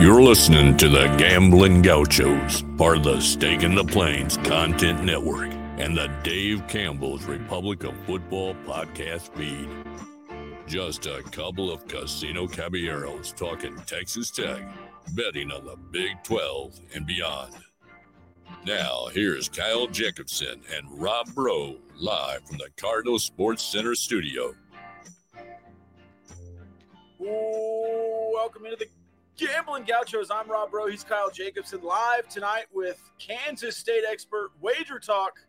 You're listening to the Gambling Gauchos, part of the Stake in the Plains Content Network, and the Dave Campbell's Republic of Football podcast feed. Just a couple of casino caballeros talking Texas Tech, betting on the Big 12 and beyond. Now, here's Kyle Jacobson and Rob Bro live from the Cardinal Sports Center studio. Welcome into the Gambling Gauchos. I'm Rob Bro. He's Kyle Jacobson live tonight with Kansas State expert Wager Talk.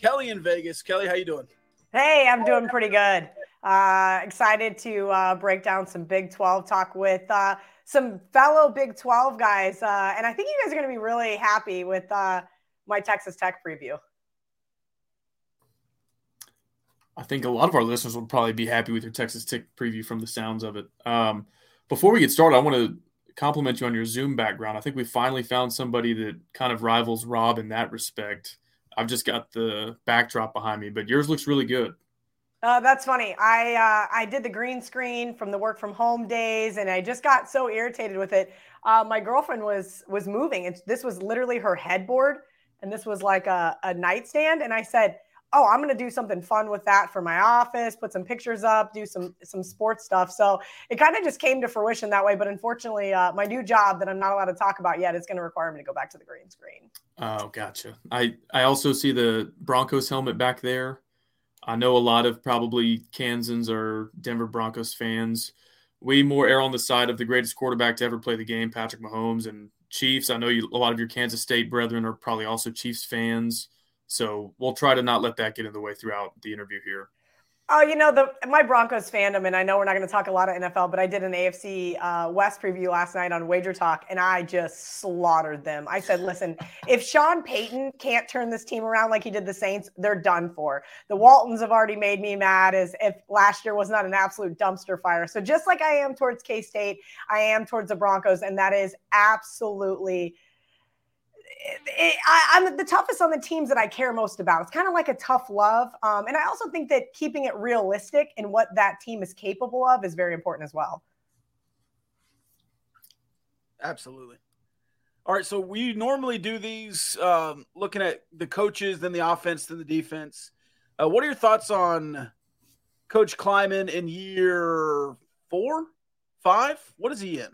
Kelly in Vegas. Kelly, how you doing? Hey, I'm doing pretty good. Uh, excited to uh, break down some Big 12 talk with uh, some fellow Big 12 guys. Uh, and I think you guys are going to be really happy with uh, my Texas Tech preview. I think a lot of our listeners will probably be happy with your Texas Tech preview from the sounds of it. Um, before we get started, I want to compliment you on your Zoom background. I think we finally found somebody that kind of rivals Rob in that respect. I've just got the backdrop behind me, but yours looks really good. Uh, that's funny. I uh, I did the green screen from the work from home days, and I just got so irritated with it. Uh, my girlfriend was was moving, and this was literally her headboard, and this was like a, a nightstand. And I said, oh, I'm going to do something fun with that for my office, put some pictures up, do some some sports stuff. So it kind of just came to fruition that way. But unfortunately, uh, my new job that I'm not allowed to talk about yet is going to require me to go back to the green screen. Oh, gotcha. I I also see the Broncos helmet back there. I know a lot of probably Kansans or Denver Broncos fans. We more err on the side of the greatest quarterback to ever play the game, Patrick Mahomes, and Chiefs. I know you, a lot of your Kansas State brethren are probably also Chiefs fans. So we'll try to not let that get in the way throughout the interview here. Oh, you know the my Broncos fandom, and I know we're not going to talk a lot of NFL, but I did an AFC uh, West preview last night on Wager Talk, and I just slaughtered them. I said, "Listen, if Sean Payton can't turn this team around like he did the Saints, they're done for." The Waltons have already made me mad as if last year was not an absolute dumpster fire. So just like I am towards K State, I am towards the Broncos, and that is absolutely it, I, am the toughest on the teams that I care most about. It's kind of like a tough love. Um, and I also think that keeping it realistic in what that team is capable of is very important as well. Absolutely. All right. So we normally do these um, looking at the coaches, then the offense, then the defense. Uh, what are your thoughts on Coach Klieman in year four, five? What is he in?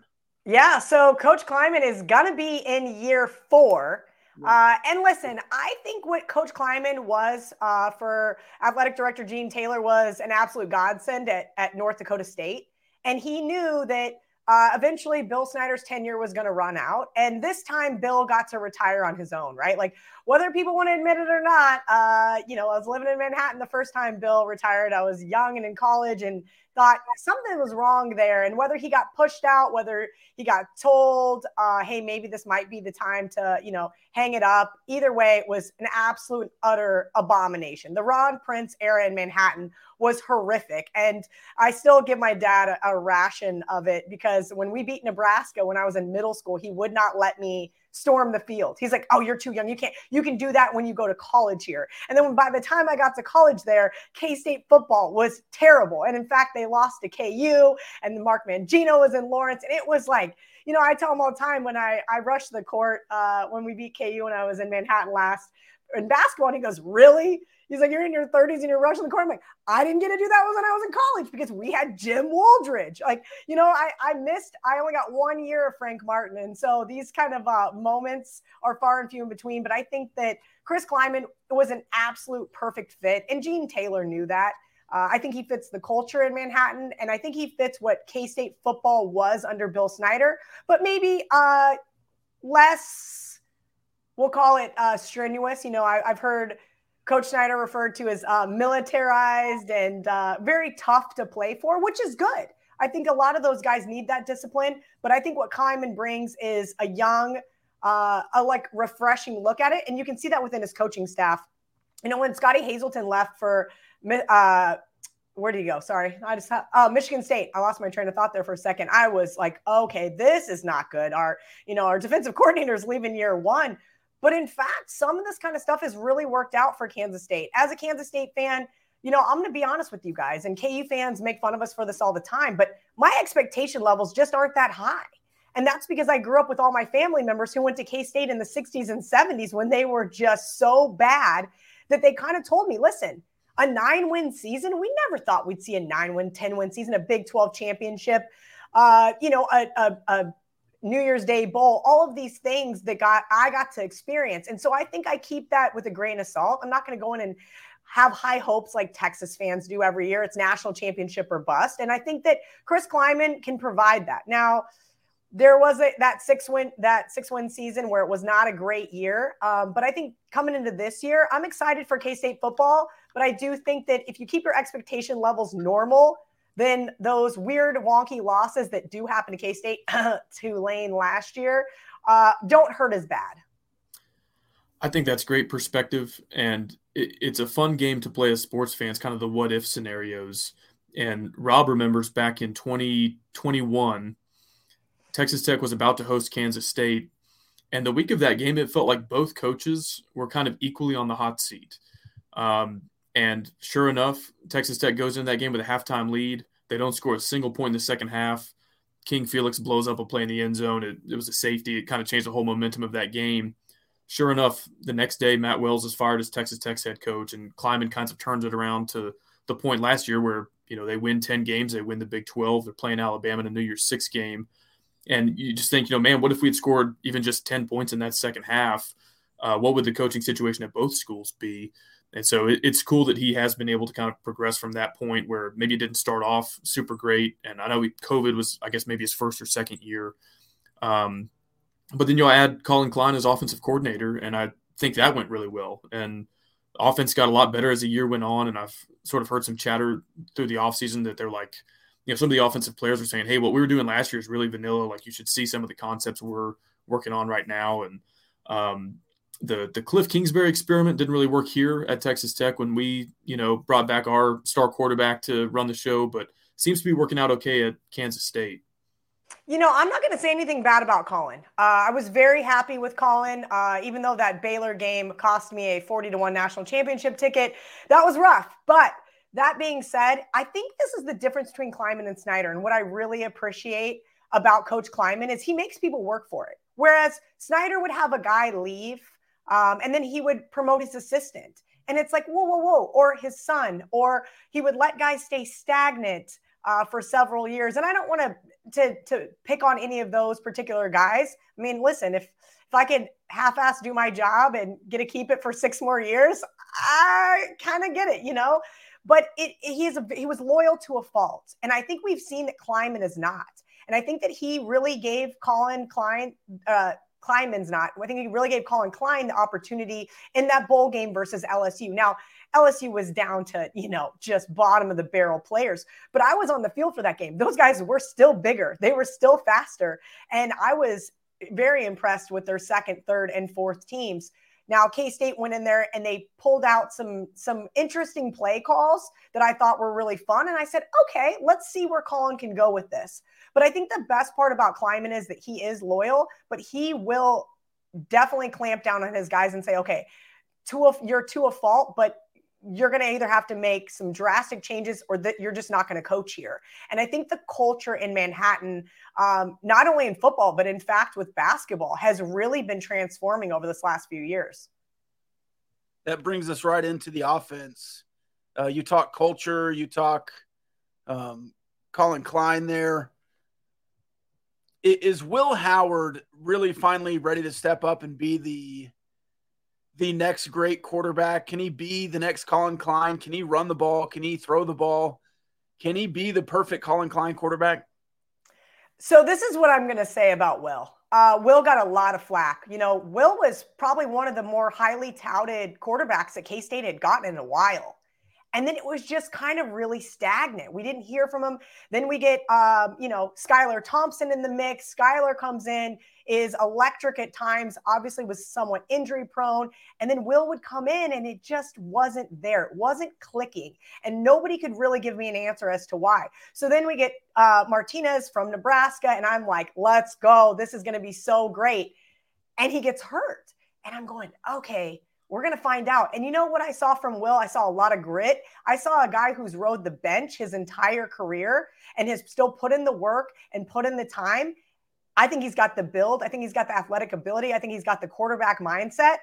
Yeah, so Coach Klieman is going to be in year four. Uh, and listen, I think what Coach Klieman was uh, for athletic director Gene Taylor was an absolute godsend at, at North Dakota State. And he knew that uh, eventually Bill Snyder's tenure was going to run out. And this time, Bill got to retire on his own, right? Like, whether people want to admit it or not, uh, you know, I was living in Manhattan the first time Bill retired. I was young and in college and thought something was wrong there. And whether he got pushed out, whether he got told, uh, hey, maybe this might be the time to, you know, hang it up. Either way, it was an absolute utter abomination. The Ron Prince era in Manhattan was horrific. And I still give my dad a, a ration of it because when we beat Nebraska when I was in middle school, he would not let me storm the field. He's like, "Oh, you're too young. You can't. You can do that when you go to college here." And then by the time I got to college there, K-State football was terrible. And in fact, they lost to KU and Mark Mangino was in Lawrence and it was like, you know, I tell him all the time when I I rushed the court uh, when we beat KU when I was in Manhattan last in basketball and he goes, "Really?" He's like, you're in your 30s and you're rushing the court. I'm like, I didn't get to do that when I was in college because we had Jim Wooldridge. Like, you know, I, I missed, I only got one year of Frank Martin. And so these kind of uh, moments are far and few in between. But I think that Chris Klieman was an absolute perfect fit. And Gene Taylor knew that. Uh, I think he fits the culture in Manhattan, and I think he fits what K State football was under Bill Snyder, but maybe uh, less, we'll call it uh, strenuous. You know, I, have heard Coach Snyder referred to as uh, militarized and uh, very tough to play for, which is good. I think a lot of those guys need that discipline, but I think what Klieman brings is a young, uh, a like refreshing look at it, and you can see that within his coaching staff. You know, when Scottie Hazelton left for, uh, where did he go? Sorry, I just uh, Michigan State. I lost my train of thought there for a second. I was like, okay, this is not good. Our, you know, our defensive coordinator's leaving year one. But in fact, some of this kind of stuff has really worked out for Kansas State. As a Kansas State fan, you know, I'm going to be honest with you guys, and KU fans make fun of us for this all the time, but my expectation levels just aren't that high. And that's because I grew up with all my family members who went to K State in the 60s and 70s when they were just so bad that they kind of told me, listen, a nine win season, we never thought we'd see a nine win, 10 win season, a Big 12 championship, uh, you know, a, a, a New Year's Day bowl, all of these things that got I got to experience. And so I think I keep that with a grain of salt. I'm not going to go in and have high hopes like Texas fans do every year. It's national championship or bust. And I think that Chris Klieman can provide that. Now, there was a, that six win that six win season where it was not a great year. Um, but I think coming into this year, I'm excited for K State football. But I do think that if you keep your expectation levels normal, then those weird wonky losses that do happen to K State, Tulane last year, uh, don't hurt as bad. I think that's great perspective, and it, it's a fun game to play as sports fans. Kind of the what if scenarios. And Rob remembers back in 2021, Texas Tech was about to host Kansas State, and the week of that game, it felt like both coaches were kind of equally on the hot seat. Um, and sure enough, Texas Tech goes into that game with a halftime lead. They don't score a single point in the second half. King Felix blows up a play in the end zone. It, it was a safety. It kind of changed the whole momentum of that game. Sure enough, the next day, Matt Wells is fired as Texas Tech's head coach, and Klieman kind of turns it around to the point last year where you know they win 10 games, they win the Big 12, they're playing Alabama in a New Year's Six game, and you just think, you know, man, what if we had scored even just 10 points in that second half? Uh, what would the coaching situation at both schools be? And so it, it's cool that he has been able to kind of progress from that point where maybe it didn't start off super great. And I know he, COVID was, I guess, maybe his first or second year. Um, but then you'll add Collin Klein as offensive coordinator, and I think that went really well. And offense got a lot better as the year went on. And I've sort of heard some chatter through the offseason that they're like, you know, some of the offensive players were saying, hey, what we were doing last year is really vanilla. Like you should see some of the concepts we're working on right now. And um, the the Kliff Kingsbury experiment didn't really work here at Texas Tech when we you know brought back our star quarterback to run the show, but seems to be working out okay at Kansas State. You know, I'm not going to say anything bad about Collin. Uh, I was very happy with Collin, uh, even though that Baylor game cost me a 40 to 1 national championship ticket. That was rough. But that being said, I think this is the difference between Klieman and Snyder. And what I really appreciate about Coach Klieman is he makes people work for it. Whereas Snyder would have a guy leave um, and then he would promote his assistant. And it's like, whoa, whoa, whoa, or his son, or he would let guys stay stagnant uh, for several years. And I don't want to to pick on any of those particular guys. I mean, listen, if if I could half-ass do my job and get to keep it for six more years, I kind of get it, you know. But it, he is a, he was loyal to a fault, and I think we've seen that Klieman is not. And I think that he really gave Collin Klein, uh, Klieman's not. I think he really gave Collin Klein the opportunity in that bowl game versus LSU. Now, LSU was down to, you know, just bottom of the barrel players, but I was on the field for that game. Those guys were still bigger, they were still faster. And I was very impressed with their second, third, and fourth teams. Now K State went in there and they pulled out some some interesting play calls that I thought were really fun, and I said, okay, let's see where Collin can go with this. But I think the best part about Klieman is that he is loyal, but he will definitely clamp down on his guys and say, okay, to a, you're to a fault, but you're going to either have to make some drastic changes or that you're just not going to coach here. And I think the culture in Manhattan, um, not only in football, but in fact with basketball, has really been transforming over this last few years. That brings us right into the offense. Uh, you talk culture, you talk um, Collin Klein there. Is Will Howard really finally ready to step up and be the the next great quarterback? Can he be the next Collin Klein? Can he run the ball? Can he throw the ball? Can he be the perfect Collin Klein quarterback? So this is what I'm going to say about Will. Uh, Will got a lot of flack. You know, Will was probably one of the more highly touted quarterbacks that K State had gotten in a while. And then it was just kind of really stagnant. We didn't hear from him. Then we get, um, you know, Skylar Thompson in the mix. Skylar comes in, is electric at times, obviously was somewhat injury prone. And then Will would come in and it just wasn't there. It wasn't clicking. And nobody could really give me an answer as to why. So then we get uh, Martinez from Nebraska. And I'm like, let's go. This is going to be so great. And he gets hurt. And I'm going, okay we're going to find out. And you know what I saw from Will? I saw a lot of grit. I saw a guy who's rode the bench his entire career and has still put in the work and put in the time. I think he's got the build. I think he's got the athletic ability. I think he's got the quarterback mindset.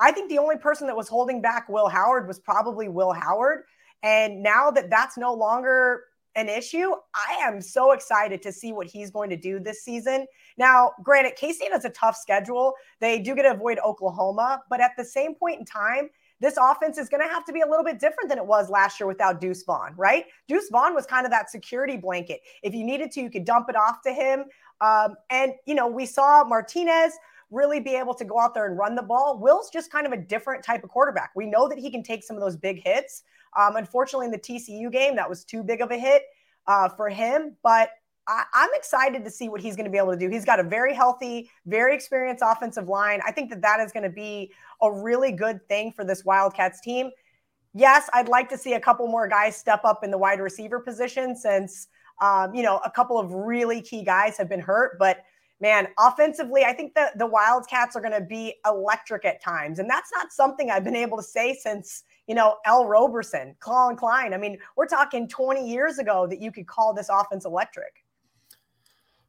I think the only person that was holding back Will Howard was probably Will Howard. And now that that's no longer an issue, I am so excited to see what he's going to do this season. Now, granted, K State has a tough schedule. They do get to avoid Oklahoma, but at the same point in time, this offense is going to have to be a little bit different than it was last year without Deuce Vaughn, right? Deuce Vaughn was kind of that security blanket. If you needed to, you could dump it off to him. Um, and, you know, we saw Martinez really be able to go out there and run the ball. Will's just kind of a different type of quarterback. We know that he can take some of those big hits. Um, unfortunately, in the TCU game, that was too big of a hit uh, for him. But I, am excited to see what he's going to be able to do. He's got a very healthy, very experienced offensive line. I think that that is going to be a really good thing for this Wildcats team. Yes, I'd like to see a couple more guys step up in the wide receiver position since, um, you know, a couple of really key guys have been hurt. But man, offensively, I think the, the Wildcats are going to be electric at times. And that's not something I've been able to say since, you know, Ell Roberson, Collin Klein. I mean, we're talking 20 years ago that you could call this offense electric.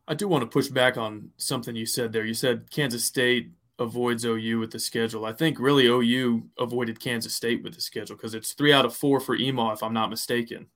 I do want to push back on something you said there. You said Kansas State avoids OU with the schedule. I think really OU avoided Kansas State with the schedule because it's three out of four for EMAW, if I'm not mistaken.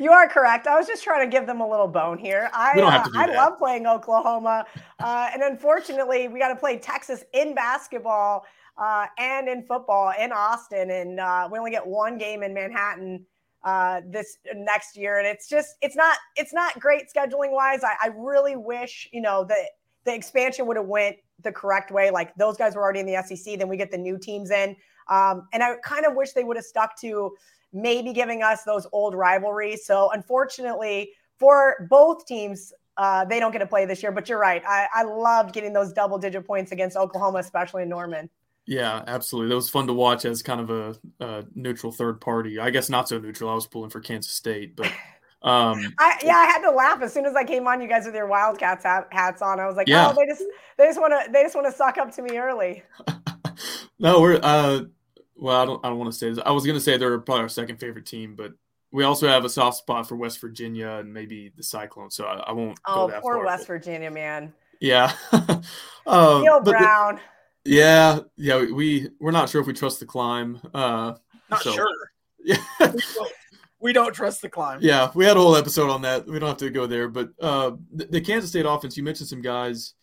You are correct. I was just trying to give them a little bone here. I uh, I love playing Oklahoma, uh, and unfortunately, we got to play Texas in basketball uh, and in football in Austin, and uh, we only get one game in Manhattan uh, this next year, and it's just it's not it's not great scheduling wise. I, I really wish you know that the expansion would have went the correct way. Like those guys were already in the SEC, then we get the new teams in, um, and I kind of wish they would have stuck to maybe giving us those old rivalries. So unfortunately for both teams, uh, they don't get to play this year. But you're right. I, I loved getting those double digit points against Oklahoma, especially in Norman. Yeah, absolutely. That was fun to watch as kind of a, a, neutral third party. I guess not so neutral. I was pulling for Kansas State, but um, I, yeah, I had to laugh as soon as I came on. You guys with your Wildcats hat, hats on. I was like, yeah. oh, they just they just want to they just want to suck up to me early. no, we're uh, well, I don't I don't want to say this. I was going to say they're probably our second favorite team, but we also have a soft spot for West Virginia and maybe the Cyclones. So I, I won't. Oh, poor far, West but, Virginia, man. Yeah. um, Neal Brown. The, yeah, yeah, we we're not sure if we trust the climb. Uh, not so, sure. Yeah, we, don't, we don't trust the climb. Yeah, we had a whole episode on that. We don't have to go there, but uh, the, the Kansas State offense. You mentioned some guys.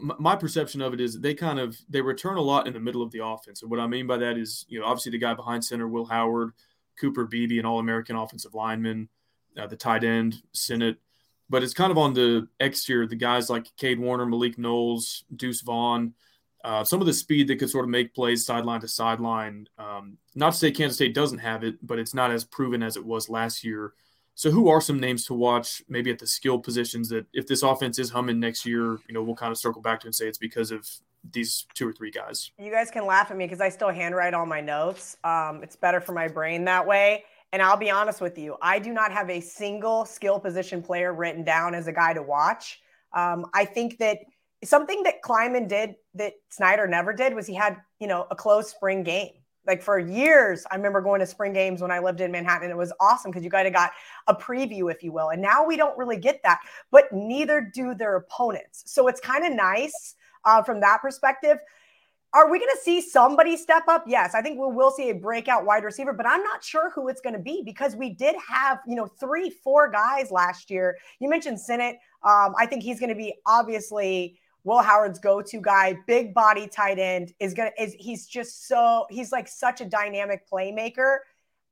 My perception of it is they kind of they return a lot in the middle of the offense, and what I mean by that is you know obviously the guy behind center, Will Howard, Cooper Beebe, an All American offensive lineman, uh, the tight end Sinnott. But it's kind of on the exterior, the guys like Cade Warner, Malik Knowles, Deuce Vaughn uh, some of the speed that could sort of make plays sideline to sideline. Um, not to say Kansas State doesn't have it, but it's not as proven as it was last year. So, who are some names to watch, maybe at the skill positions that if this offense is humming next year, you know, we'll kind of circle back to and say it's because of these two or three guys. You guys can laugh at me because I still handwrite all my notes. Um, it's better for my brain that way. And I'll be honest with you, I do not have a single skill position player written down as a guy to watch. Um, I think that something that Klieman did that Snyder never did was he had, you know, a closed spring game. Like for years, I remember going to spring games when I lived in Manhattan, and it was awesome because you kind of got a preview, if you will. And now we don't really get that, but neither do their opponents. So it's kind of nice uh, from that perspective. Are we going to see somebody step up? Yes, I think we will see a breakout wide receiver, but I'm not sure who it's going to be because we did have, you know, three, four guys last year. You mentioned Sinnott. Um, I think he's going to be obviously Will Howard's go-to guy, big body tight end, is gonna is he's just so he's like such a dynamic playmaker.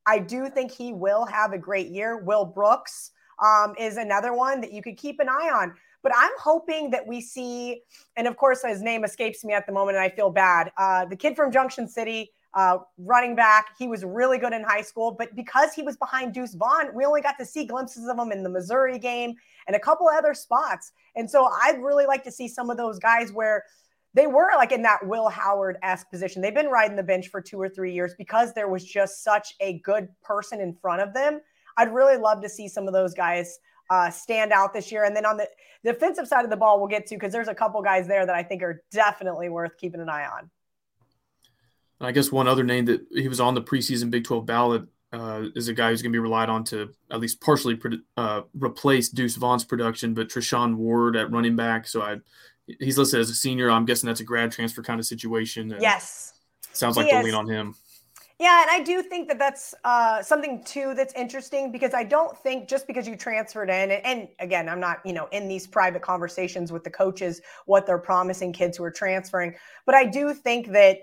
I do think he will have a great year. Will Brooks um, is another one that you could keep an eye on. But I'm hoping that we see, and of course his name escapes me at the moment, and I feel bad. Uh, the kid from Junction City, uh, running back. He was really good in high school, but because he was behind Deuce Vaughn, we only got to see glimpses of him in the Missouri game and a couple other spots. And so I'd really like to see some of those guys where they were like in that Will Howard esque position. They've been riding the bench for two or three years because there was just such a good person in front of them. I'd really love to see some of those guys uh, stand out this year. And then on the defensive side of the ball, we'll get to because there's a couple guys there that I think are definitely worth keeping an eye on. I guess one other name that he was on the preseason Big 12 ballot uh, is a guy who's going to be relied on to at least partially uh, replace Deuce Vaughn's production, but Treshaun Ward at running back. So I he's listed as a senior. I'm guessing that's a grad transfer kind of situation. yes. Sounds like the lean on him. Yeah, and I do think that that's uh, something too that's interesting because I don't think just because you transferred in, and, and, again, I'm not you know in these private conversations with the coaches what they're promising kids who are transferring, but I do think that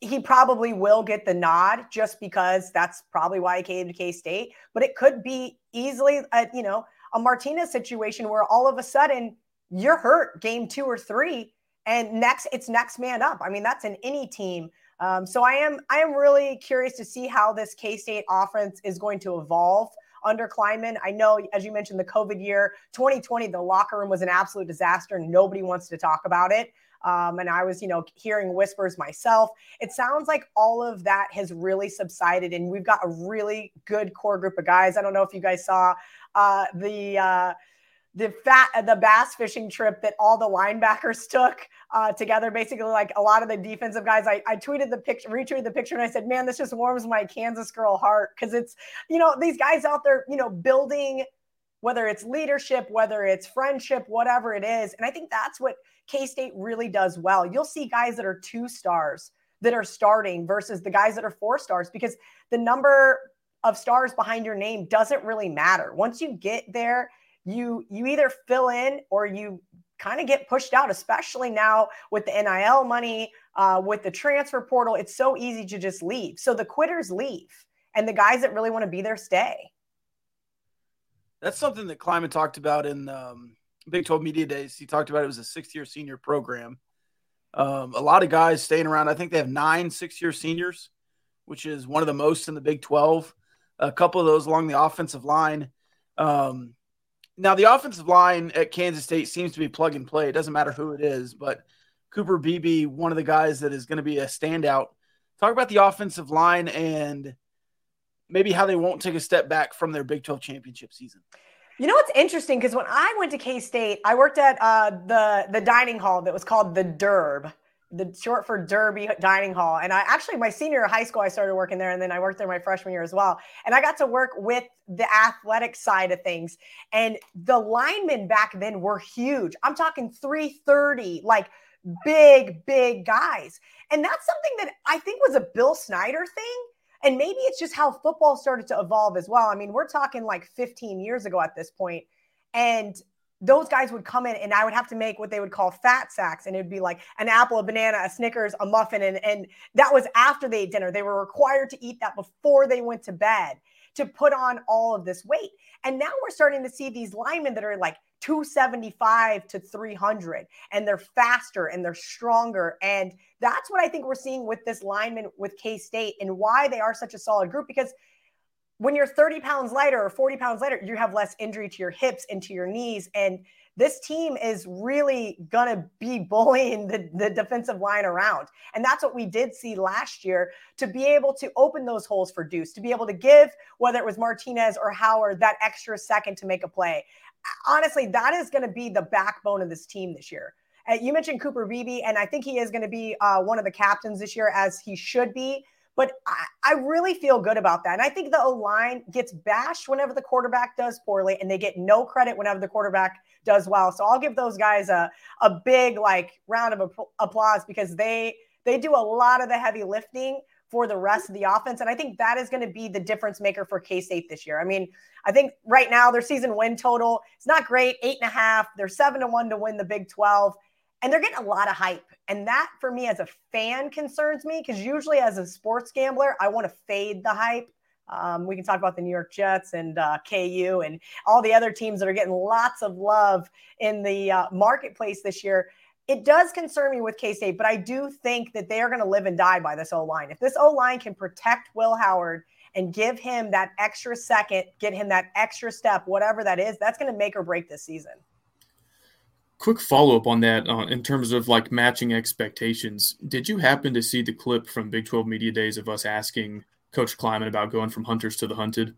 he probably will get the nod just because that's probably why he came to K State. But it could be easily a you know a Martinez situation where all of a sudden you're hurt game two or three, and next it's next man up. I mean that's in any team. Um, so I am I am really curious to see how this K State offense is going to evolve under Klieman. I know, as you mentioned, the COVID year 2020, the locker room was an absolute disaster. Nobody wants to talk about it. Um, and I was, you know, hearing whispers myself. It sounds like all of that has really subsided, and we've got a really good core group of guys. I don't know if you guys saw uh, the. Uh, the fat the bass fishing trip that all the linebackers took uh, together basically like a lot of the defensive guys I, I tweeted the picture retweeted the picture and i said man this just warms my kansas girl heart because it's you know these guys out there you know building whether it's leadership whether it's friendship whatever it is and i think that's what k-state really does well you'll see guys that are two stars that are starting versus the guys that are four stars because the number of stars behind your name doesn't really matter once you get there you you either fill in or you kind of get pushed out, especially now with the NIL money, uh, with the transfer portal. It's so easy to just leave. So the quitters leave, and the guys that really want to be there stay. That's something that Klieman talked about in um, Big 12 Media Days. He talked about it was a six year senior program. Um, a lot of guys staying around. I think they have nine six year seniors, which is one of the most in the Big 12. A couple of those along the offensive line. Um, now, the offensive line at Kansas State seems to be plug and play. It doesn't matter who it is, but Cooper Beebe, one of the guys that is going to be a standout. Talk about the offensive line and maybe how they won't take a step back from their Big 12 championship season. You know what's interesting? Because when I went to K State, I worked at uh, the the dining hall that was called the Derb the short for Derby Dining Hall. And I actually, my senior high school, I started working there, and then I worked there my freshman year as well. And I got to work with the athletic side of things. And the linemen back then were huge. I'm talking 330, like big, big guys. And that's something that I think was a Bill Snyder thing. And maybe it's just how football started to evolve as well. I mean, we're talking like 15 years ago at this. And those guys would come in and I would have to make what they would call fat sacks. And it'd be like an apple, a banana, a Snickers, a muffin. And, and that was after they ate dinner. They were required to eat that before they went to bed to put on all of this weight. And now we're starting to see these linemen that are like 275 to 300 and they're faster and they're stronger. And that's what I think we're seeing with this lineman with K State and why they are such a solid group because when you're 30 pounds lighter or 40 pounds lighter, you have less injury to your hips and to your knees. And this team is really going to be bullying the, the defensive line around. And that's what we did see last year to be able to open those holes for Deuce, to be able to give, whether it was Martinez or Howard, that extra second to make a play. Honestly, that is going to be the backbone of this team this year. Uh, you mentioned Cooper Beebe, and I think he is going to be uh, one of the captains this year, as he should be. But I, I really feel good about that. And I think the O line gets bashed whenever the quarterback does poorly, and they get no credit whenever the quarterback does well. So I'll give those guys a, a big like round of applause because they they do a lot of the heavy lifting for the rest of the offense. And I think that is going to be the difference maker for K State this year. I mean, I think right now their season win total is not great, eight and a half. They're seven to one to win the Big 12 and they're getting a lot of hype. And that for me as a fan concerns me because usually as a sports gambler, I want to fade the hype. Um, we can talk about the New York Jets and uh, KU and all the other teams that are getting lots of love in the uh, marketplace this year. It does concern me with K State, but I do think that they are going to live and die by this O line. If this O line can protect Will Howard and give him that extra second, get him that extra step, whatever that is, that's going to make or break this season quick follow up on that uh, in terms of like matching expectations. Did you happen to see the clip from Big 12 Media Days of us asking Coach Klieman about going from hunters to the hunted?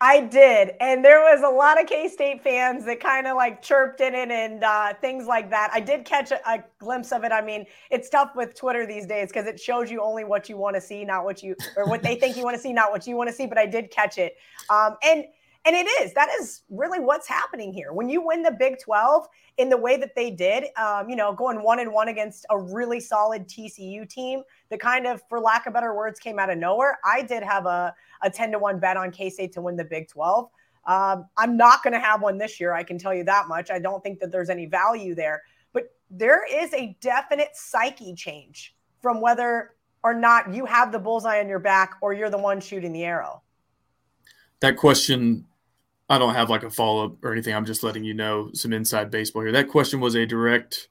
I did. And there was a lot of K State fans that kind of like chirped in it and uh, things like that. I did catch a, a, glimpse of it. I mean, it's tough with Twitter these days because it shows you only what you want to see, not what you, or what they think you want to see, not what you want to see. But I did catch it. Um, and, And it is. That is really what's happening here. When you win the Big 12 in the way that they did, um, you know, going one and one against a really solid TCU team that kind of, for lack of better words, came out of nowhere. I did have a, a 10 to 1 bet on K State to win the Big 12. Um, I'm not going to have one this year. I can tell you that much. I don't think that there's any value there. But there is a definite psyche change from whether or not you have the bullseye on your back or you're the one shooting the arrow that question I don't have like a follow up or anything. I'm just letting you know some inside baseball here. That question was a direct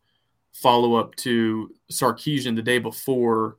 follow up to Sarkisian the day before,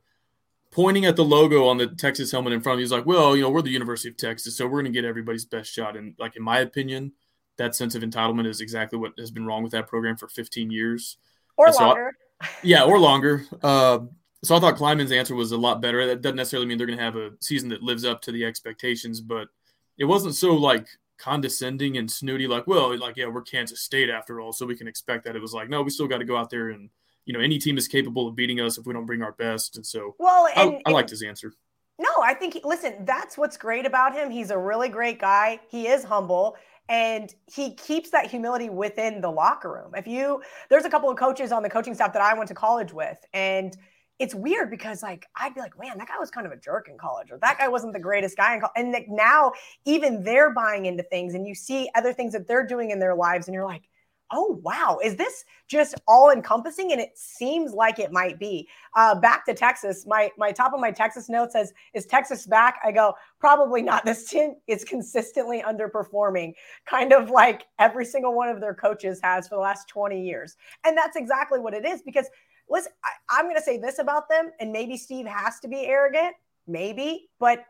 pointing at the logo on the Texas helmet in front of me. He's like, "Well, you know, we're the University of Texas, so we're going to get everybody's best shot." And like in my opinion, that sense of entitlement is exactly what has been wrong with that program for 15 years or so longer. I, yeah, or longer. Uh, so I thought Klieman's answer was a lot better. That doesn't necessarily mean they're going to have a season that lives up to the expectations, but it wasn't so like condescending and snooty, like, well, like, yeah, we're Kansas State after all, so we can expect that. It was like, no, we still got to go out there and, you know, any team is capable of beating us if we don't bring our best. And so, well, and, I, I liked his answer. No, I think, he, listen, that's what's great about him. He's a really great guy. He is humble and he keeps that humility within the locker room. If you, there's a couple of coaches on the coaching staff that I went to college with, and it's weird because like I'd be like, man, that guy was kind of a jerk in college, or that guy wasn't the greatest guy in college. And like now, even they're buying into things, and you see other things that they're doing in their lives, and you're like, oh wow, is this just all encompassing? And it seems like it might be. Uh, back to Texas, my my top of my Texas note says, "Is Texas back?" I go, probably not. This team is consistently underperforming, kind of like every single one of their coaches has for the last 20 years, and that's exactly what it is because listen, I, am going to say this about them, and maybe Steve has to be arrogant, maybe, but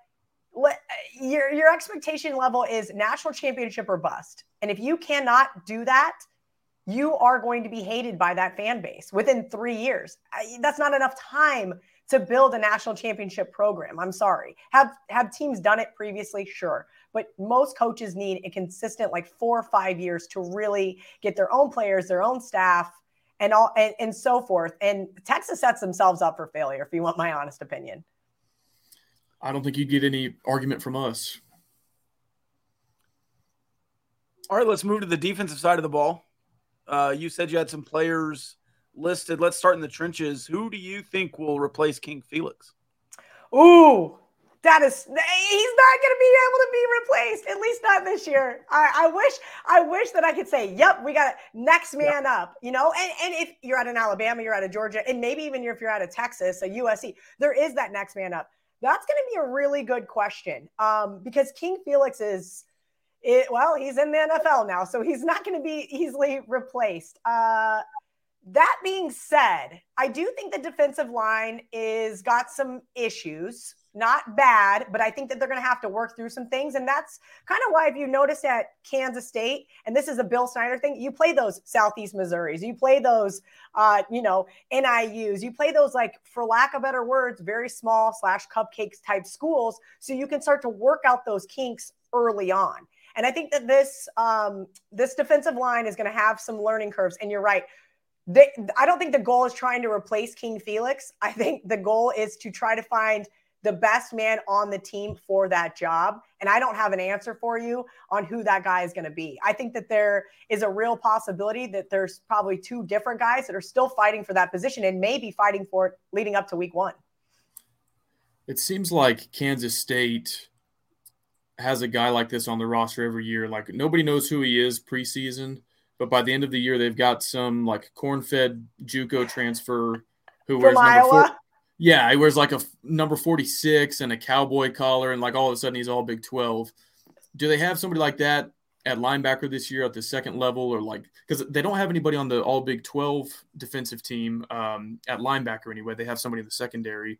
let, your your expectation level is national championship or bust, and if you cannot do that, you are going to be hated by that fan base within three years. That's not enough time to build a national championship program. I'm sorry. Have have teams done it previously? Sure. But most coaches need a consistent like four or five years to really get their own players, their own staff, and all and, and so forth. And Texas sets themselves up for failure, if you want my honest opinion. I don't think you'd get any argument from us. All right, let's move to the defensive side of the ball. Uh, you said you had some players listed. Let's start in the trenches. Who do you think will replace King Felix? Ooh, that is he's not going to be able to be replaced at least not this year. I, I, wish i wish that i could say yep we got a next man yep. up you know? And, and if you're at an alabama you're out of georgia and maybe even if you're out of texas a usc there is that next man up. That's going to be a really good question um, because king felix is it, well he's in the nfl now so he's not going to be easily replaced. Uh, that being said, I do think the defensive line is got some issues not bad, but I think that they're going to have to work through some things. And that's kind of why, if you notice at Kansas State, and this is a Bill Snyder thing, you play those Southeast Missouris, you play those, uh, you know, NIUs, you play those, like, for lack of better words, very small slash cupcakes type schools. So you can start to work out those kinks early on. And I think that this um, this defensive line is going to have some learning curves. And you're right. They, I don't think the goal is trying to replace King Felix. I think the goal is to try to find – the best man on the team for that job. And I don't have an answer for you on who that guy is going to be. I think that there is a real possibility that there's probably two different guys that are still fighting for that position and maybe fighting for it leading up to week one. It seems like Kansas State has a guy like this on the roster every year. Like nobody knows who he is preseason, but by the end of the year, they've got some like corn-fed JUCO transfer who From wears Iowa. number four, yeah, he wears like a number 46 and a cowboy collar, and like all of a sudden he's all Big 12. Do they have somebody like that at linebacker this year at the second level, or like because they don't have anybody on the all Big 12 defensive team um, at linebacker anyway? They have somebody in the secondary.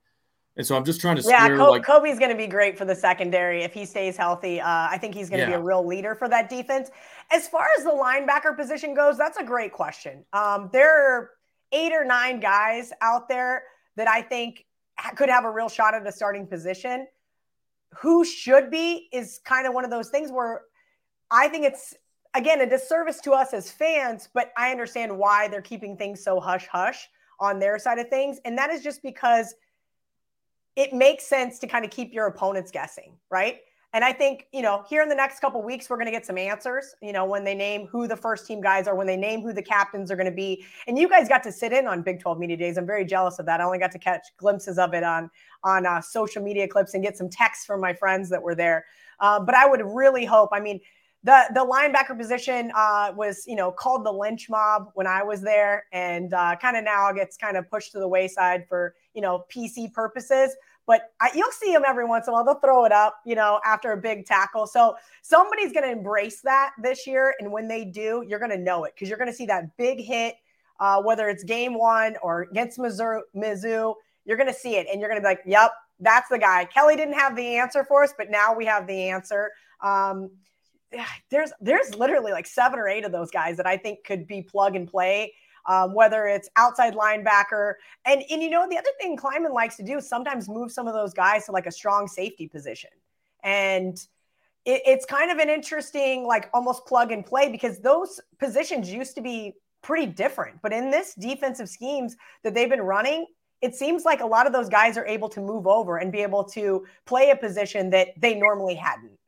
And so I'm just trying to yeah, Kobe, like, Kobe's going to be great for the secondary if he stays healthy. Uh, I think he's going to yeah. be a real leader for that defense. As far as the linebacker position goes, that's a great question. Um, there are eight or nine guys out there that I think could have a real shot at a starting position. Who should be is kind of one of those things where I think it's again a disservice to us as fans, but I understand why they're keeping things so hush hush on their side of things. And that is just because it makes sense to kind of keep your opponents guessing, right? And I think, you know, here in the next couple weeks, we're going to get some answers, you know, when they name who the first team guys are, when they name who the captains are going to be. And you guys got to sit in on Big 12 Media Days. I'm very jealous of that. I only got to catch glimpses of it on, on uh, social media clips and get some texts from my friends that were there. Uh, but I would really hope, I mean, the, the linebacker position uh, was, you know, called the lynch mob when I was there, and uh, kind of now gets kind of pushed to the wayside for, you know, PC purposes but I, you'll see them every once in a while. They'll throw it up, you know, after a big tackle. So somebody's going to embrace that this year. And when they do, you're going to know it because you're going to see that big hit, uh, whether it's game one or against Mizzou, Mizzou you're going to see it. And you're going to be like, yep, that's the guy. Kelly didn't have the answer for us, but now we have the answer. Um, there's there's literally like seven or eight of those guys that I think could be plug and play um, whether it's outside linebacker. And, and you know, the other thing Klieman likes to do is sometimes move some of those guys to like a strong safety position. And it, it's kind of an interesting, like almost plug and play because those positions used to be pretty different. But in this defensive schemes that they've been running, it seems like a lot of those guys are able to move over and be able to play a position that they normally hadn't.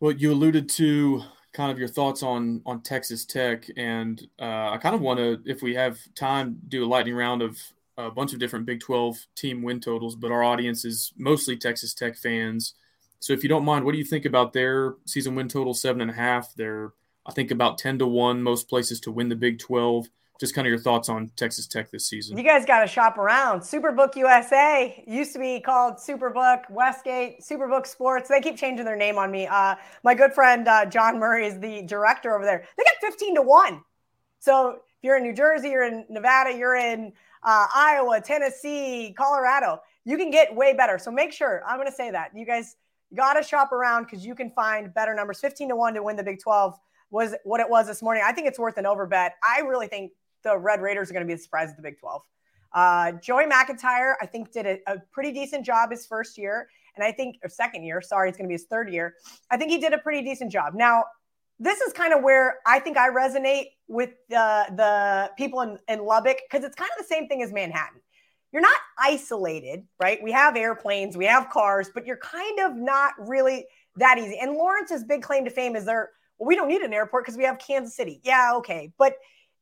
Well, you alluded to kind of your thoughts on on Texas Tech, and uh, I kind of want to, if we have time, do a lightning round of a bunch of different Big 12 team win totals. But our audience is mostly Texas Tech fans, so if you don't mind, what do you think about their season win total? Seven and a half. They're I think about ten to one most places to win the Big 12 just kind of your thoughts on Texas Tech this season. You guys got to shop around. Superbook USA used to be called Superbook Westgate, Superbook Sports. They keep changing their name on me. Uh, my good friend uh, John Murray is the director over there. They got 15 to 1. So if you're in New Jersey, you're in Nevada, you're in uh, Iowa, Tennessee, Colorado, you can get way better. So make sure, I'm going to say that. You guys got to shop around because you can find better numbers. 15 to 1 to win the Big 12 was what it was this morning. I think it's worth an over bet. I really think the Red Raiders are going to be the surprise of the Big 12. Uh, Joey McIntyre, I think, did a, a, pretty decent job his first year. And I think, or second year, sorry, it's going to be his third year. I think he did a pretty decent job. Now, this is kind of where I think I resonate with the, the people in, in Lubbock because it's kind of the same thing as Manhattan. You're not isolated, right? We have airplanes, we have cars, but you're kind of not really that easy. And Lawrence's big claim to fame is there, well, we don't need an airport because we have Kansas City. Yeah, okay. But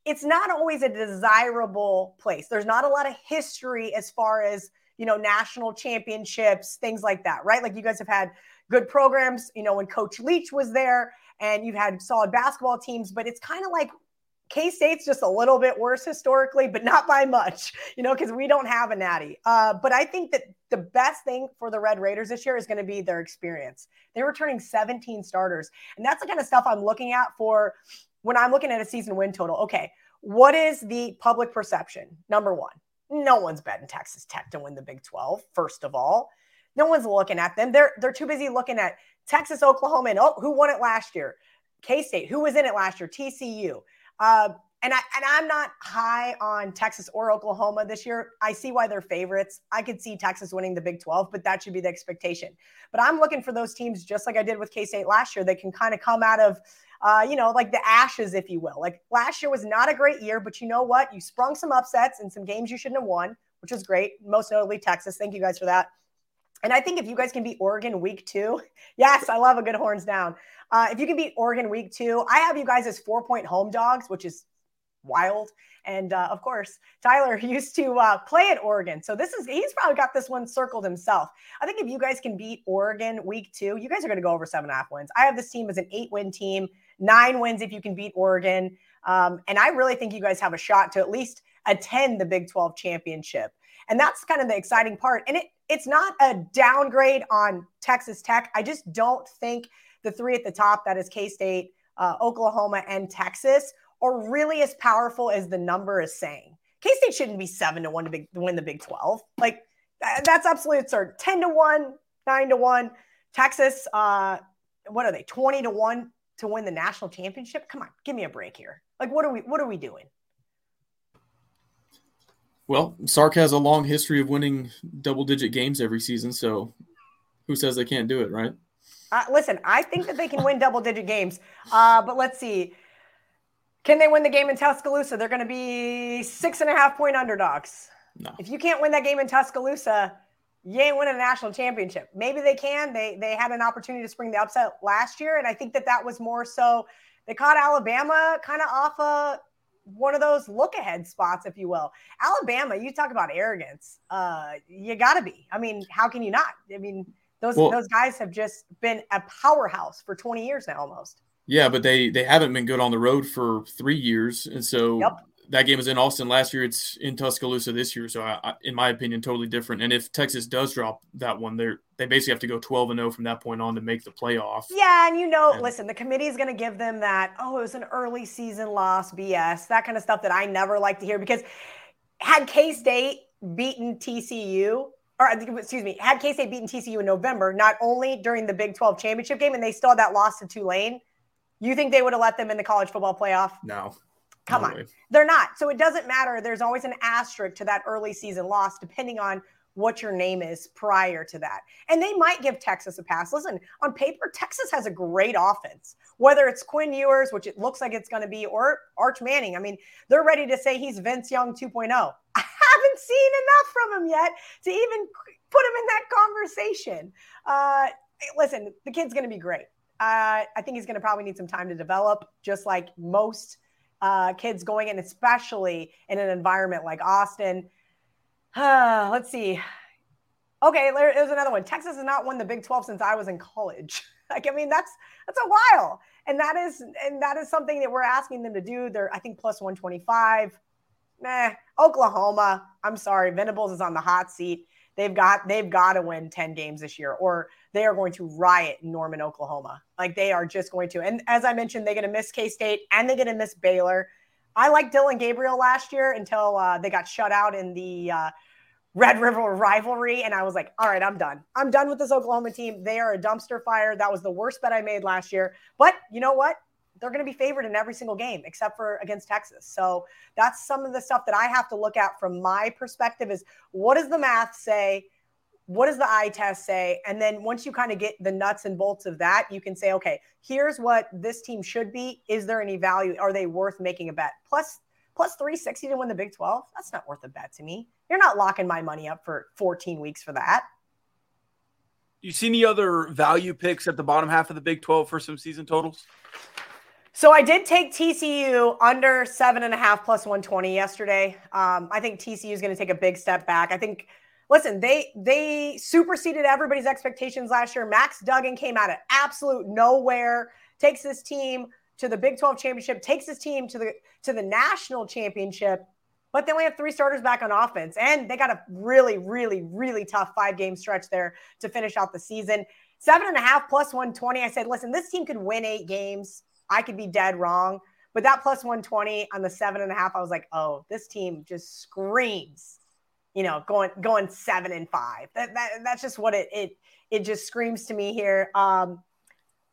it's not always a desirable place. There's not a lot of history as far as, you know, national championships, things like that, right? Like you guys have had good programs, you know, when Coach Leach was there and you've had solid basketball teams, but it's kind of like K State's just a little bit worse historically, but not by much, you know, because we don't have a natty. Uh, but I think that the best thing for the Red Raiders this year is going to be their experience. They're returning 17 starters. And that's the kind of stuff I'm looking at for when I'm looking at a season win total, okay, what is the public perception? Number one, no one's betting Texas Tech to win the Big 12, first of all. No one's looking at them. They're they're too busy looking at Texas, Oklahoma, and oh, who won it last year? K State. Who was in it last year? TCU. Uh, and I and I'm not high on Texas or Oklahoma this year. I see why they're favorites. I could see Texas winning the Big 12, but that should be the expectation. But I'm looking for those teams, just like I did with K State last year, that can kind of come out of uh, you know, like the ashes, if you will. Like last year was not a great year, but you know what? You sprung some upsets in some games you shouldn't have won, which was great. Most notably Texas. Thank you guys for that. And I think if you guys can beat Oregon week two, yes, I love a good horns down. Uh, if you can beat Oregon week two, I have you guys as four point home dogs, which is wild. And uh, of course, Tyler used to uh, play at Oregon. So this is, he's probably got this one circled himself. I think if you guys can beat Oregon week two, you guys are going to go over seven and a half wins. I have this team as an eight win team nine wins if you can beat Oregon. Um, and I really think you guys have a shot to at least attend the Big 12 championship. And that's kind of the exciting part. And it it's not a downgrade on Texas Tech. I just don't think the three at the top, that is K State, uh, Oklahoma, and Texas, are really as powerful as the number is saying. K State shouldn't be seven to one to, big, to win the Big 12. Like, that's absolutely absurd. 10 to 1, 9 to 1. Texas, uh, what are they, 20 to 1 to win the national championship? Come on, give me a break here. Like, what are we? What are we doing? Well, Sark has a long history of winning double-digit games every season, so who says they can't do it, right? Uh, listen, I think that they can win double-digit games, uh, but let's see. Can they win the game in Tuscaloosa? They're going to be six and a half point underdogs. No. If you can't win that game in Tuscaloosa, you ain't winning a national championship. Maybe they can. They they had an opportunity to spring the upset last year, and I think that that was more so they caught Alabama kind of off a one of those look ahead spots, if you will. Alabama, you talk about arrogance. Uh, you got to be. I mean, how can you not? I mean, those well, those guys have just been a powerhouse for 20 years now, almost. Yeah, but they they haven't been good on the road for three years, and so yep that game was in Austin last year. It's in Tuscaloosa this year. So, I, I, in my opinion, totally different. And if Texas does drop that one, they they basically have to go 12 and 0 from that point on to make the playoff. Yeah, and you know, and, listen, the committee is going to give them that. Oh, it was an early season loss, BS, that kind of stuff that I never like to hear because had K State beaten TCU. Or excuse me, had K State beaten TCU in November, not only during the Big 12 championship game, and they still had that loss to Tulane. You think they would have let them in the college football playoff? No. Come no on. Way. They're not. So it doesn't matter. There's always an asterisk to that early season loss, depending on what your name is prior to that. And they might give Texas a pass. Listen, on paper, Texas has a great offense, whether it's Quinn Ewers, which it looks like it's going to be, or Arch Manning. I mean, they're ready to say he's Vince Young 2.0. I haven't seen enough from him yet to even put him in that conversation. Uh, listen, the kid's going to be great. Uh, I think he's going to probably need some time to develop, just like most uh, kids going in, especially in an environment like Austin. Let's see. Okay, there's another one. Texas has not won the Big 12 since I was in college. like, I mean, that's that's a while, and that is and that is something that we're asking them to do. They're I think plus 125. Nah, Oklahoma. I'm sorry, Venables is on the hot seat. They've got they've got to win 10 games this year, or they are going to riot Norman, Oklahoma. Like they are just going to. And as I mentioned, they're going to miss K State and they're going to miss Baylor. I liked Dillon Gabriel last year until uh, they got shut out in the uh, Red River rivalry. And I was like, all right, I'm done. I'm done with this Oklahoma team. They are a dumpster fire. That was the worst bet I made last year. But you know what? They're going to be favored in every single game except for against Texas. So that's some of the stuff that I have to look at from my perspective is what does the math say? What does the eye test say? And then once you kind of get the nuts and bolts of that, you can say, okay, here's what this team should be. Is there any value? Are they worth making a bet? Plus, plus 360 to win the Big 12. That's not worth a bet to me. You're not locking my money up for 14 weeks for that. You see any other value picks at the bottom half of the Big 12 for some season totals? So I did take TCU under seven and a half plus 120 yesterday. Um, I think TCU is going to take a big step back. I think listen, they they superseded everybody's expectations last year. Max Duggan came out of absolute nowhere, takes this team to the Big 12 championship, takes this team to the to the national championship. But they only have three starters back on offense, and they got a really, really, really tough five game stretch there to finish out the season. Seven and a half plus 120. I said, listen, this team could win eight games. I could be dead wrong. But that plus 120 on the seven and a half, I was like, oh, this team just screams you know, going going seven and five. That, that that's just what it it it just screams to me here. Um,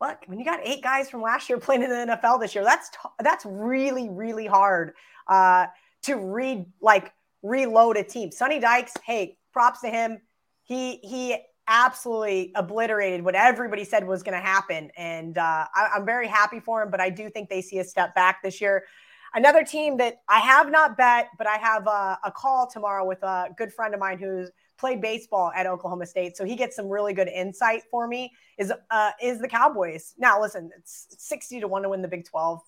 look, when you got eight guys from last year playing in the NFL this year, that's t- that's really really hard uh, to read like reload a team. Sonny Dykes, hey, props to him. He he absolutely obliterated what everybody said was going to happen, and uh, I, I'm very happy for him. But I do think they see a step back this year. Another team that I have not bet, but I have a, a call tomorrow with a good friend of mine who's played baseball at Oklahoma State, so he gets some really good insight for me. Is uh, is the Cowboys now? Listen, it's sixty to one to win the Big Twelve.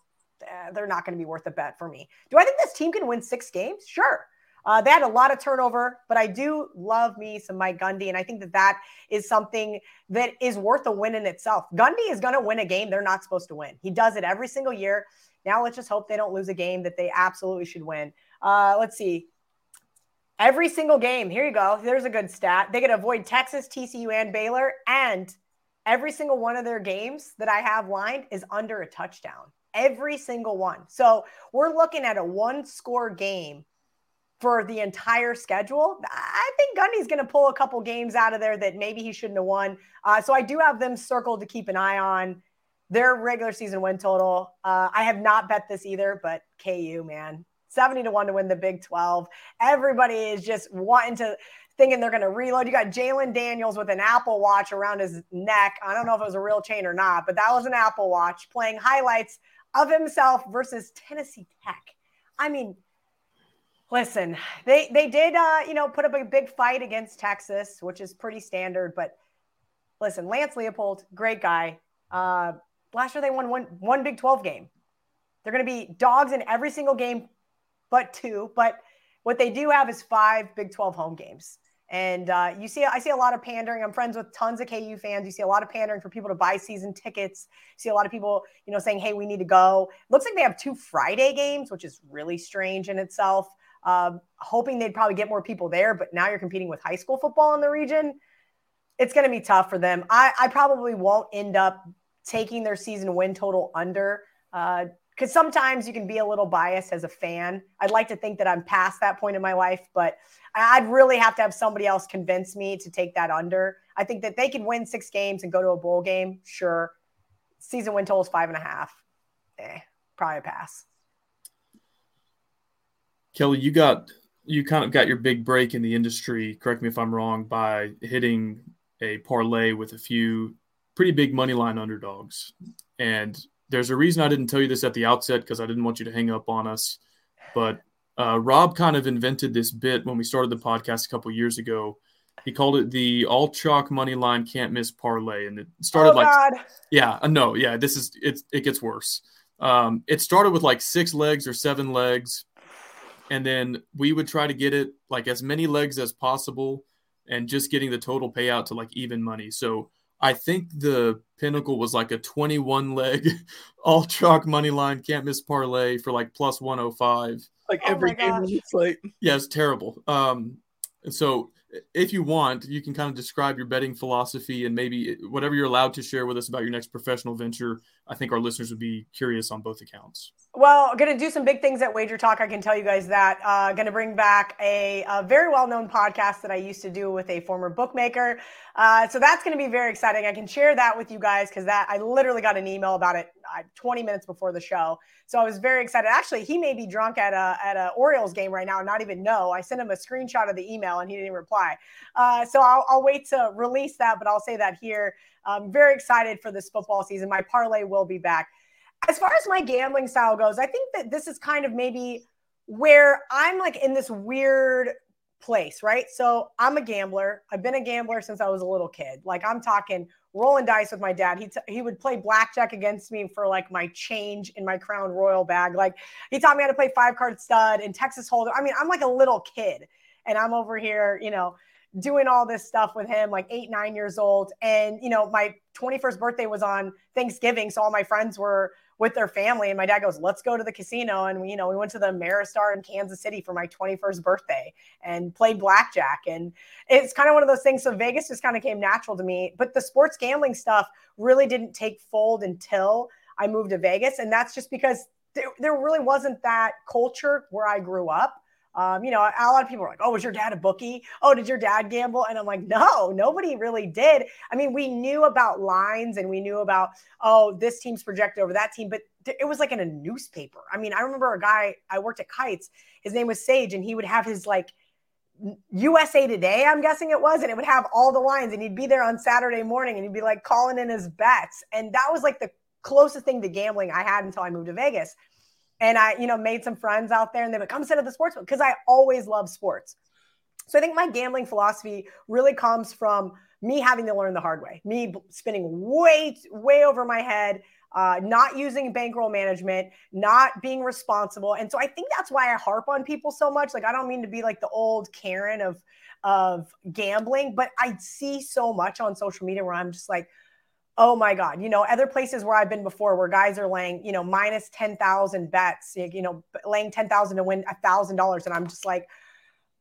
Uh, they're not going to be worth a bet for me. Do I think this team can win six games? Sure. Uh, they had a lot of turnover, but I do love me some Mike Gundy, and I think that that is something that is worth a win in itself. Gundy is going to win a game they're not supposed to win. He does it every single year. Now let's just hope they don't lose a game that they absolutely should win. Uh, let's see. Every single game, here you go. There's a good stat. They can avoid Texas, TCU, and Baylor. And every single one of their games that I have lined is under a touchdown. Every single one. So we're looking at a one score game for the entire schedule. I think Gundy's going to pull a couple games out of there that maybe he shouldn't have won. Uh, so I do have them circled to keep an eye on their regular season win total. Uh, I have not bet this either, but KU, man, 70 to 1 to win the Big 12. Everybody is just wanting to, thinking they're going to reload. You got Jalon Daniels with an Apple Watch around his neck. I don't know if it was a real chain or not, but that was an Apple Watch playing highlights of himself versus Tennessee Tech. I mean, Listen, they they did uh, you know put up a big fight against Texas, which is pretty standard. But listen, Lance Leipold, great guy. Uh, last year they won one one Big Twelve game. They're going to be dogs in every single game, but two. But what they do have is five Big Twelve home games. And uh, you see, I see a lot of pandering. I'm friends with tons of KU fans. You see a lot of pandering for people to buy season tickets. You see a lot of people, you know, saying, "Hey, we need to go." Looks like they have two Friday games, which is really strange in itself. Um, hoping they'd probably get more people there, but now you're competing with high school football in the region. It's going to be tough for them. I, I, probably won't end up taking their season win total under because uh, sometimes you can be a little biased as a fan. I'd like to think that I'm past that point in my life, but I'd really have to have somebody else convince me to take that under. I think that they can win six games and go to a bowl game. Sure. Season win total is five and a half. Eh, probably pass. Kelly, you got you kind of got your big break in the industry. Correct me if I'm wrong by hitting a parlay with a few pretty big money line underdogs. And there's a reason I didn't tell you this at the outset because I didn't want you to hang up on us. But uh, Rob kind of invented this bit when we started the podcast a couple years ago. He called it the all chalk money line can't miss parlay, and it started oh, like God. yeah, uh, no, yeah, this is it. It gets worse. Um, it started with like six legs or seven legs, and then we would try to get it like as many legs as possible, and just getting the total payout to like even money. So I think the pinnacle was like a 21 leg all chalk money line can't miss parlay for like plus 105 like oh every game on the slate. Yeah, it's terrible. Um, so if you want, you can kind of describe your betting philosophy and maybe whatever you're allowed to share with us about your next professional venture. I think our listeners would be curious on both accounts. Well, going to do some big things at Wager Talk. I can tell you guys that. Uh, going to bring back a, a very well known podcast that I used to do with a former bookmaker. Uh, so that's going to be very exciting. I can share that with you guys because that I literally got an email about it uh, 20 minutes before the show. So I was very excited. Actually, he may be drunk at a at a Orioles game right now and not even know. I sent him a screenshot of the email and he didn't reply. Uh, so I'll, I'll, wait to release that, but I'll say that here. I'm very excited for this football season. My parlay will be back. As far as my gambling style goes, I think that this is kind of maybe where I'm like in this weird place, right? So I'm a gambler. I've been a gambler since I was a little kid. Like I'm talking rolling dice with my dad. He, t- he would play blackjack against me for like my change in my Crown Royal bag. Like he taught me how to play five card stud and Texas Hold'em. I mean, I'm like a little kid and I'm over here, you know, doing all this stuff with him, like eight, nine years old. And, you know, my 21st birthday was on Thanksgiving. So all my friends were with their family. And my dad goes, let's go to the casino. And, we, you know, we went to the Ameristar in Kansas City for my 21st birthday and played blackjack. And it's kind of one of those things. So Vegas just kind of came natural to me. But the sports gambling stuff really didn't take fold until I moved to Vegas. And that's just because there, there really wasn't that culture where I grew up. Um, you know, a lot of people are like, "Oh, was your dad a bookie? Oh, did your dad gamble?" And I'm like, "No, nobody really did." I mean, we knew about lines and we knew about, "Oh, this team's projected over that team," but it was like in a newspaper. I mean, I remember a guy I worked at Kites. His name was Sage, and he would have his like USA Today, I'm guessing it was, and it would have all the lines, and he'd be there on Saturday morning, and he'd be like calling in his bets, and that was like the closest thing to gambling I had until I moved to Vegas. And I, you know, made some friends out there and they would come sit at the sports book because I always love sports. So I think my gambling philosophy really comes from me having to learn the hard way, me spending way, way over my head, uh, not using bankroll management, not being responsible. And so I think that's why I harp on people so much. Like, I don't mean to be like the old Karen of, of gambling, but I see so much on social media where I'm just like, oh my god you know other places where i've been before where guys are laying you know minus 10,000 bets you know laying 10,000 to win $1,000 and i'm just like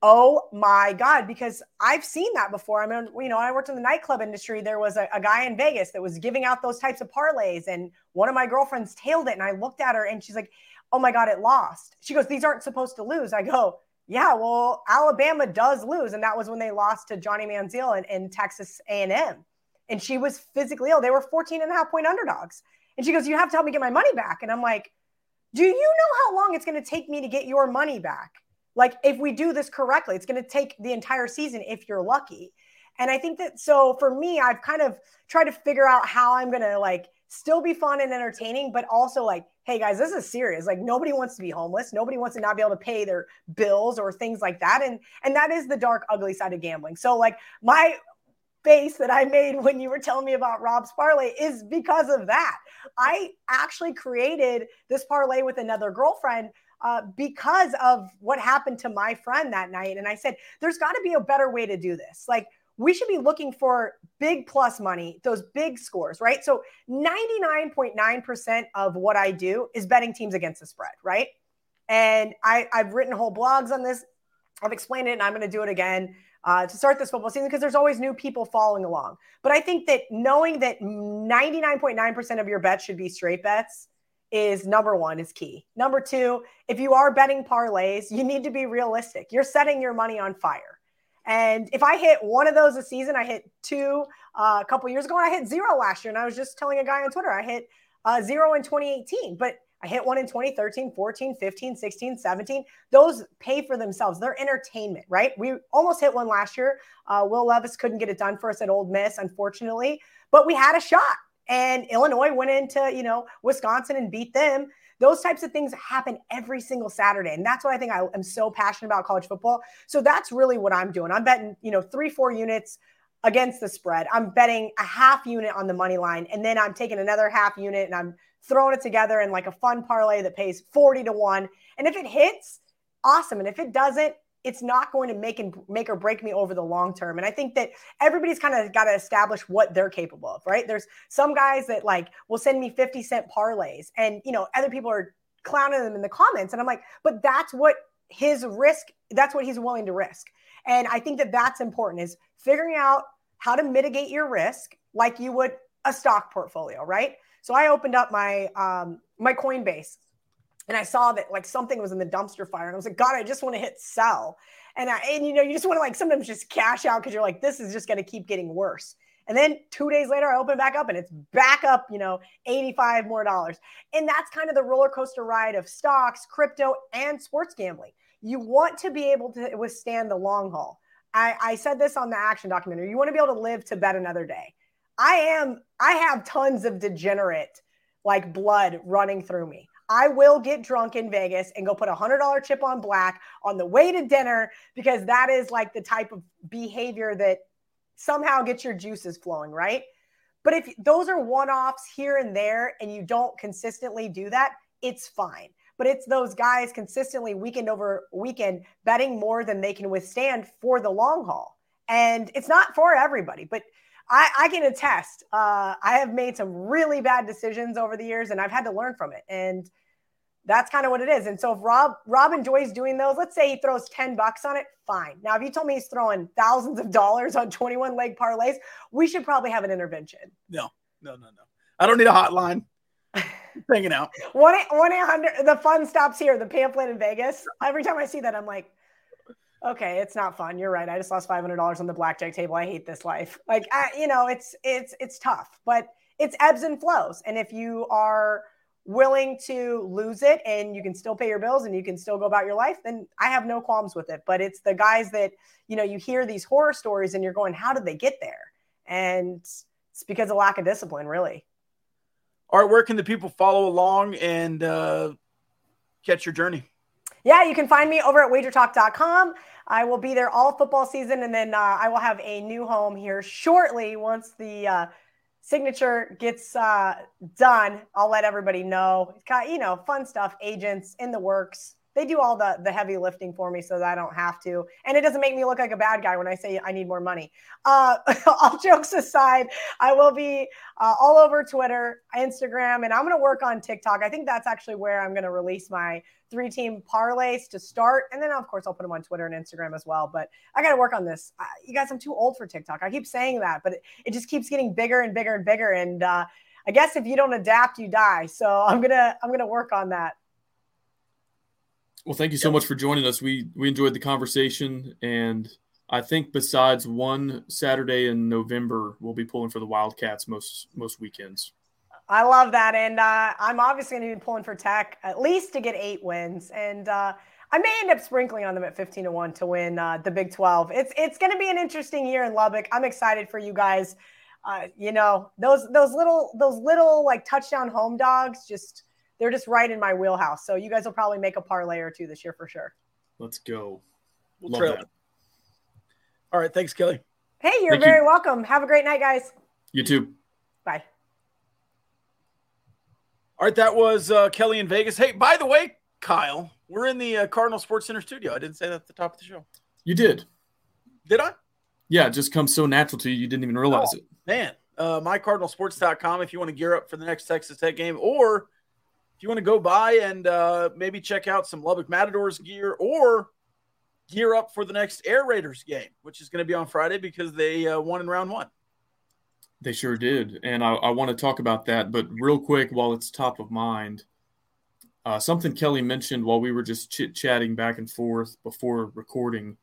oh my god because i've seen that before. I mean you know i worked in the nightclub industry. There was a, a guy in vegas that was giving out those types of parlays and one of my girlfriends tailed it and i looked at her and she's like oh my god it lost. She goes these aren't supposed to lose. I go yeah well alabama does lose and that was when they lost to johnny manziel in, in texas a&m and she was physically ill. They were 14 and a half point underdogs. And she goes, You have to help me get my money back. And I'm like, Do you know how long it's going to take me to get your money back? Like, if we do this correctly, it's going to take the entire season if you're lucky. And I think that so for me, I've kind of tried to figure out how I'm going to like still be fun and entertaining, but also like, hey guys, this is serious. Like nobody wants to be homeless. Nobody wants to not be able to pay their bills or things like that. And and that is the dark, ugly side of gambling. So like my face that I made when you were telling me about Rob's parlay is because of that. I actually created this parlay with another girlfriend uh, because of what happened to my friend that night. And I said, there's got to be a better way to do this. Like, we should be looking for big plus money, those big scores, right? So 99.9% of what I do is betting teams against the spread, right? And I, I've written whole blogs on this. I've explained it and I'm going to do it again uh, to start this football season because there's always new people following along. But I think that knowing that 99.9% of your bets should be straight bets is number one is key. Number two, if you are betting parlays, you need to be realistic. You're setting your money on fire. And if I hit one of those a season, I hit two uh, a couple years ago, and I hit zero last year. And I was just telling a guy on Twitter, I hit uh, zero in 2018, but I hit one in 2013, 14, 15, 16, 17. Those pay for themselves. They're entertainment, right? We almost hit one last year. Uh, Will Levis couldn't get it done for us at Ole Miss, unfortunately, but we had a shot and Illinois went into, you know, Wisconsin and beat them. Those types of things happen every single Saturday. And that's what I think I am so passionate about college football. So that's really what I'm doing. I'm betting, you know, three, four units against the spread. I'm betting a half unit on the money line. And then I'm taking another half unit and I'm throwing it together in like a fun parlay that pays 40 to 1. And if it hits, awesome. And if it doesn't, it's not going to make and make or break me over the long term. And I think that everybody's kind of got to establish what they're capable of, right? There's some guys that like will send me 50 cent parlays and you know, other people are clowning them in the comments and I'm like, but that's what his risk, that's what he's willing to risk. And I think that that's important is figuring out how to mitigate your risk like you would a stock portfolio, right? So I opened up my um my Coinbase and I saw that like something was in the dumpster fire, and I was like, God, I just want to hit sell. And I, and you know, you just want to like sometimes just cash out because you're like, this is just going to keep getting worse. And then two days later, I open back up and it's back up, you know, 85 more dollars. And that's kind of the roller coaster ride of stocks, crypto, and sports gambling. You want to be able to withstand the long haul. I, I said this on the action documentary. You want to be able to live to bet another day. I am, I have tons of degenerate like blood running through me. I will get drunk in Vegas and go put a hundred dollar chip on black on the way to dinner because that is like the type of behavior that somehow gets your juices flowing, right? But if those are one offs here and there and you don't consistently do that, it's fine. But it's those guys consistently weekend over weekend betting more than they can withstand for the long haul. And it's not for everybody, but I, I can attest. Uh, I have made some really bad decisions over the years, and I've had to learn from it. And that's kind of what it is. And so if Rob Rob enjoys doing those, let's say he throws 10 bucks on it, fine. Now, if you told me he's throwing thousands of dollars on 21 leg parlays, we should probably have an intervention. No, no, no, no. I don't need a hotline. hanging out. One one eight hundred. The fun stops here. The pamphlet in Vegas. Every time I see that, I'm like, okay, it's not fun. You're right. I just lost five hundred dollars on the blackjack table. I hate this life. Like, I, you know, it's it's it's tough, but it's ebbs and flows. And if you are willing to lose it and you can still pay your bills and you can still go about your life, then I have no qualms with it. But it's the guys that, you know, you hear these horror stories and you're going, how did they get there? And it's because of lack of discipline, really. All right, where can the people follow along and uh, catch your journey? Yeah, you can find me over at wagertalk.com. I will be there all football season, and then uh, I will have a new home here shortly once the uh, signature gets uh, done, I'll let everybody know. Got, you know, fun stuff, agents in the works. They do all the the heavy lifting for me so that I don't have to, and it doesn't make me look like a bad guy when I say I need more money. Uh, all jokes aside, I will be uh, all over Twitter, Instagram, and I'm going to work on TikTok. I think that's actually where I'm going to release my three team parlays to start. And then, of course, I'll put them on Twitter and Instagram as well. But I got to work on this. I, you guys, I'm too old for TikTok. I keep saying that, but it, it just keeps getting bigger and bigger and bigger. And uh, I guess if you don't adapt, you die. So I'm gonna I'm gonna work on that. Well, thank you so much for joining us. We we enjoyed the conversation, and I think besides one Saturday in November, we'll be pulling for the Wildcats most most weekends. I love that. And uh, I'm obviously going to be pulling for Tech at least to get eight wins. And uh, I may end up sprinkling on them at 15 to 1 to win uh, the Big 12. It's, it's going to be an interesting year in Lubbock. I'm excited for you guys. uh, you know, those those little those little like touchdown home dogs just they're just right in my wheelhouse. So you guys will probably make a parlay or two this year for sure. Let's go. We'll Love trail that. All right, thanks, Kelly. Hey, you're Thank very you. welcome. Have a great night, guys. You too. Bye. All right, that was uh, Kelly in Vegas. Hey, by the way, Kyle, we're in the uh, Cardinal Sports Center studio. I didn't say that at the top of the show. You did. Did I? Yeah, it just comes so natural to you. You didn't even realize it. Man, uh, mycardinalsports.com if you want to gear up for the next Texas Tech game, or if you want to go by and uh, maybe check out some Lubbock Matadors gear, or gear up for the next Air Raiders game, which is going to be on Friday because they uh, won in round one. They sure did. And I, I want to talk about that. But real quick, while it's top of mind, uh, something Kelly mentioned while we were just chit chatting back and forth before recording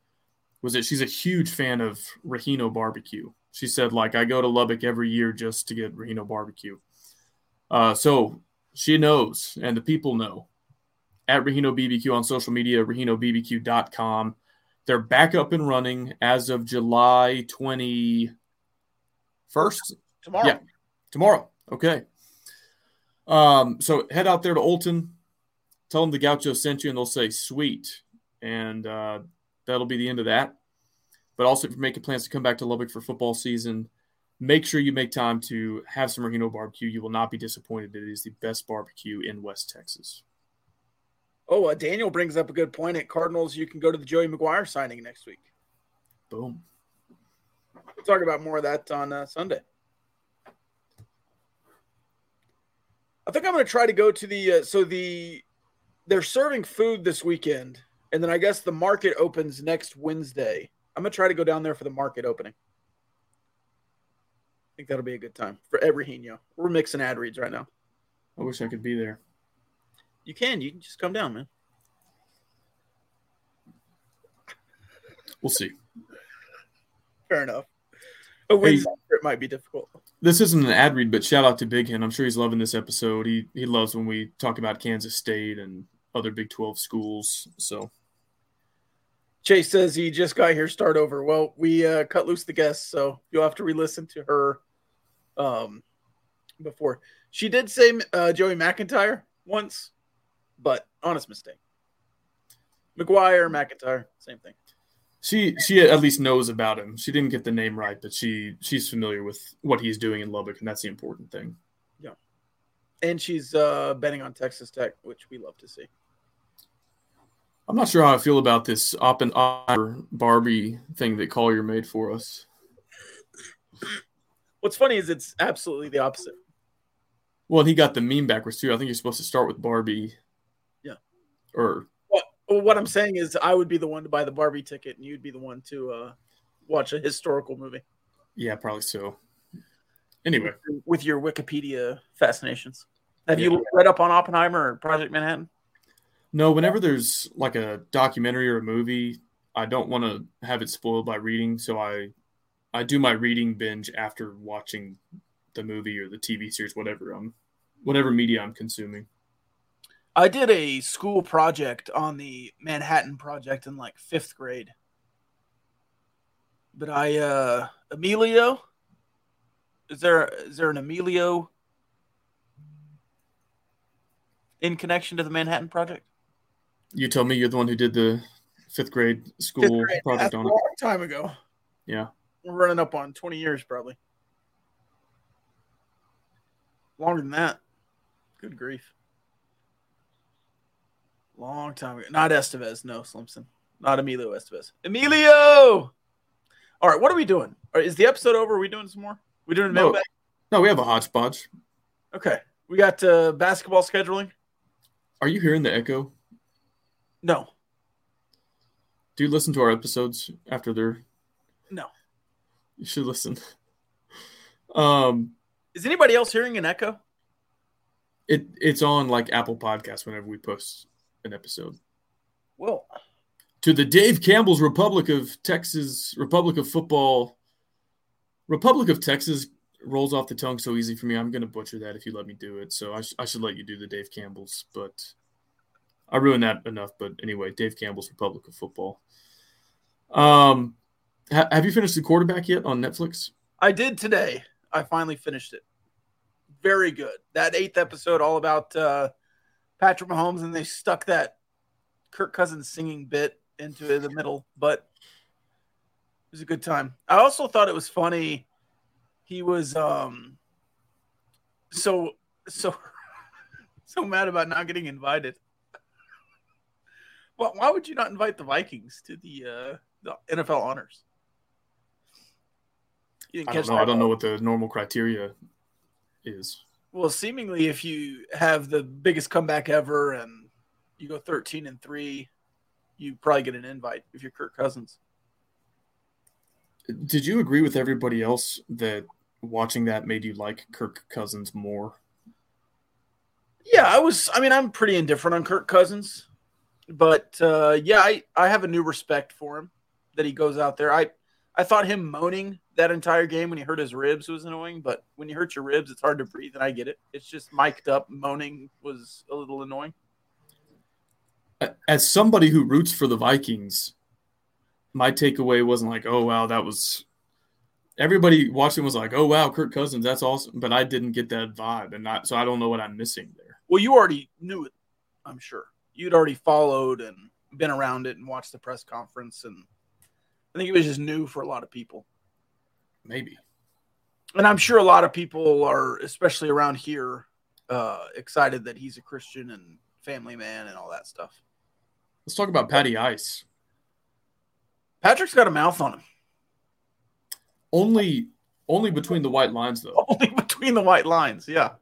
was that she's a huge fan of Rahino barbecue. She said, like, I go to Lubbock every year just to get Rahino barbecue. Uh, so she knows, and the people know. At Rahino BBQ on social media, RahinoBBQ.com. They're back up and running as of July 21st. Tomorrow. Yeah. Tomorrow. Okay. Um, so head out there to Olton, tell them the Gaucho sent you, and they'll say sweet. And uh, that'll be the end of that. But also, if you're making plans to come back to Lubbock for football season, make sure you make time to have some Reno barbecue. You will not be disappointed. It is the best barbecue in West Texas. Oh, uh, Daniel brings up a good point. At Cardinals, you can go to the Joey McGuire signing next week. Boom. We'll talk about more of that on uh, Sunday. I think I'm going to try to go to the uh, so the they're serving food this weekend, and then I guess the market opens next Wednesday. I'm going to try to go down there for the market opening. I think that'll be a good time for every Hino. We're mixing ad reads right now. I wish I could be there. You can, you can just come down, man. We'll see. Fair enough. A Wednesday it might be difficult. This isn't an ad read, but shout out to Big Hen. I'm sure he's loving this episode. He he loves when we talk about Kansas State and other Big 12 schools. So Chase says he just got here. Start over. Well, we uh, cut loose the guest, so you'll have to re-listen to her. Um, before she did say uh, Joey McIntyre once, but honest mistake. McGuire, McIntyre, same thing. she she at least knows about him. She didn't get the name right, but she she's familiar with what he's doing in Lubbock, and that's the important thing. Yeah, and she's uh, betting on Texas Tech, which we love to see. I'm not sure how I feel about this op and Barbie thing that Collier made for us. What's funny is it's absolutely the opposite. Well, he got the meme backwards too. I think you're supposed to start with Barbie. Yeah. Or Well, well, what I'm saying is, I would be the one to buy the Barbie ticket, and you'd be the one to uh, watch a historical movie yeah, probably so. Anyway, with your Wikipedia fascinations. Have you read up on Oppenheimer or Project Manhattan? no. Whenever there's like a documentary or a movie, I don't want to have it spoiled by reading, so I I do my reading binge after watching the movie or the TV series, whatever I'm, whatever media I'm consuming. I did a school project on the Manhattan Project in like fifth grade. But I uh Emilio is there is there an Emilio in connection to the Manhattan Project? You tell me you're the one who did the fifth grade school Fifth grade. project That's a on it. A long time ago. Yeah. We're running up on 20 years probably. Longer than that. Good grief. Long time ago. Not Estevez, no, Slimson. Not Emilio Estevez. Emilio! All right, what are we doing? Right, is the episode over? Are we doing some more? We doing a No. mailbag? No, we have a hodgepodge. Okay. We got uh, basketball scheduling? Are you hearing the echo? No. Do you listen to our episodes after they're? No. You should listen. Um, Is anybody else hearing an echo? it it's on like Apple Podcasts whenever we post an episode. Well, To the Dave Campbell's Republic of Texas, Republic of Football, Republic of Texas rolls off the tongue so easy for me. I'm going to butcher that if you let me do it. So I, sh- I should let you do the Dave Campbell's, but I ruined that enough. But anyway, Dave Campbell's Republic of Football. Um, ha- have you finished the quarterback yet on Netflix? I did today. I finally finished it. Very good. That eighth episode, all about uh, Patrick Mahomes, and they stuck that Kirk Cousins singing bit into the middle, but it was a good time. I also thought it was funny. He was um so so so mad about not getting invited. Well, why would you not invite the Vikings to the uh, the NFL honors? I don't know. I don't know what the normal criteria is. Well, seemingly, if you have the biggest comeback ever and you go thirteen and three, you probably get an invite if you're Kirk Cousins. Did you agree with everybody else that watching that made you like Kirk Cousins more? Yeah, I was. I mean, I'm pretty indifferent on Kirk Cousins, but uh, yeah, I I have a new respect for him that he goes out there. I I thought him moaning that entire game when he hurt his ribs was annoying, but when you hurt your ribs, it's hard to breathe, and I get it. It's just mic'd up moaning was a little annoying. As somebody who roots for the Vikings, my takeaway wasn't like, "Oh wow, that was." Everybody watching was like, "Oh wow, Kirk Cousins, that's awesome," but I didn't get that vibe, and not so I don't know what I'm missing there. Well, you already knew it, I'm sure. You'd already followed and been around it and watched the press conference, and I think it was just new for a lot of people. Maybe. And I'm sure a lot of people are, especially around here, uh, excited that he's a Christian and family man and all that stuff. Let's talk about Patty Ice. Patrick's got a mouth on him. Only, only between the white lines, though. Only between the white lines, yeah.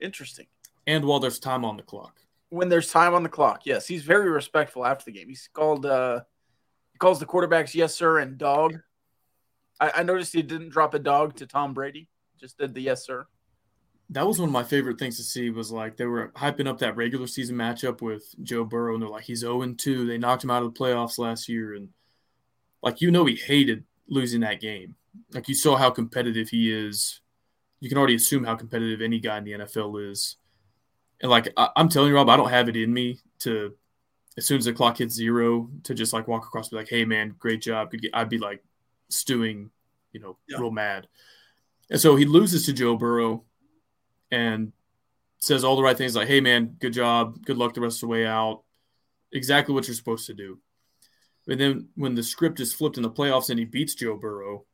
Interesting. And while there's time on the clock. When there's time on the clock, yes, he's very respectful after the game. He's called, uh, he calls the quarterbacks yes sir and dog. I, I noticed he didn't drop a dog to Tom Brady. Just did the yes sir that was one of my favorite things to see was like they were hyping up that regular season matchup with Joe Burrow and they're like he's 0 2. They knocked him out of the playoffs last year and like you know he hated losing that game. Like you saw how competitive he is. You can already assume how competitive any guy in the NFL is. And like I, am telling you, Rob, I don't have it in me to as soon as the clock hits zero to just like walk across and be like, hey man, great job. I'd be like stewing, you know, yeah. real mad. And so he loses to Joe Burrow and says all the right things like, hey, man, good job. Good luck the rest of the way out. Exactly what you're supposed to do. And then when the script is flipped in the playoffs and he beats Joe Burrow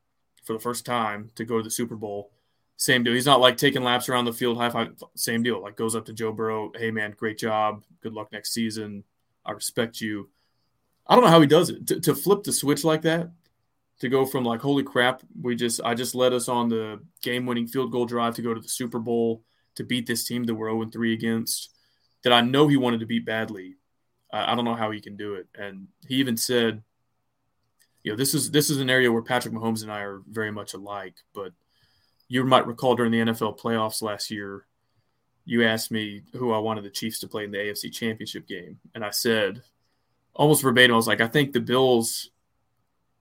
for the first time to go to the Super Bowl, same deal. He's not like taking laps around the field, high five, same deal. Like goes up to Joe Burrow, hey, man, great job. Good luck next season. I respect you. I don't know how he does it. To, to flip the switch like that, to go from like, holy crap, we just, I just led us on the game winning field goal drive to go to the Super Bowl to beat this team that we're 0 3 against that I know he wanted to beat badly. I don't know how he can do it. And he even said, you know, this is this is an area where Patrick Mahomes and I are very much alike. But you might recall during the NFL playoffs last year, you asked me who I wanted the Chiefs to play in the AFC Championship game, and I said almost verbatim, I was like, I think the Bills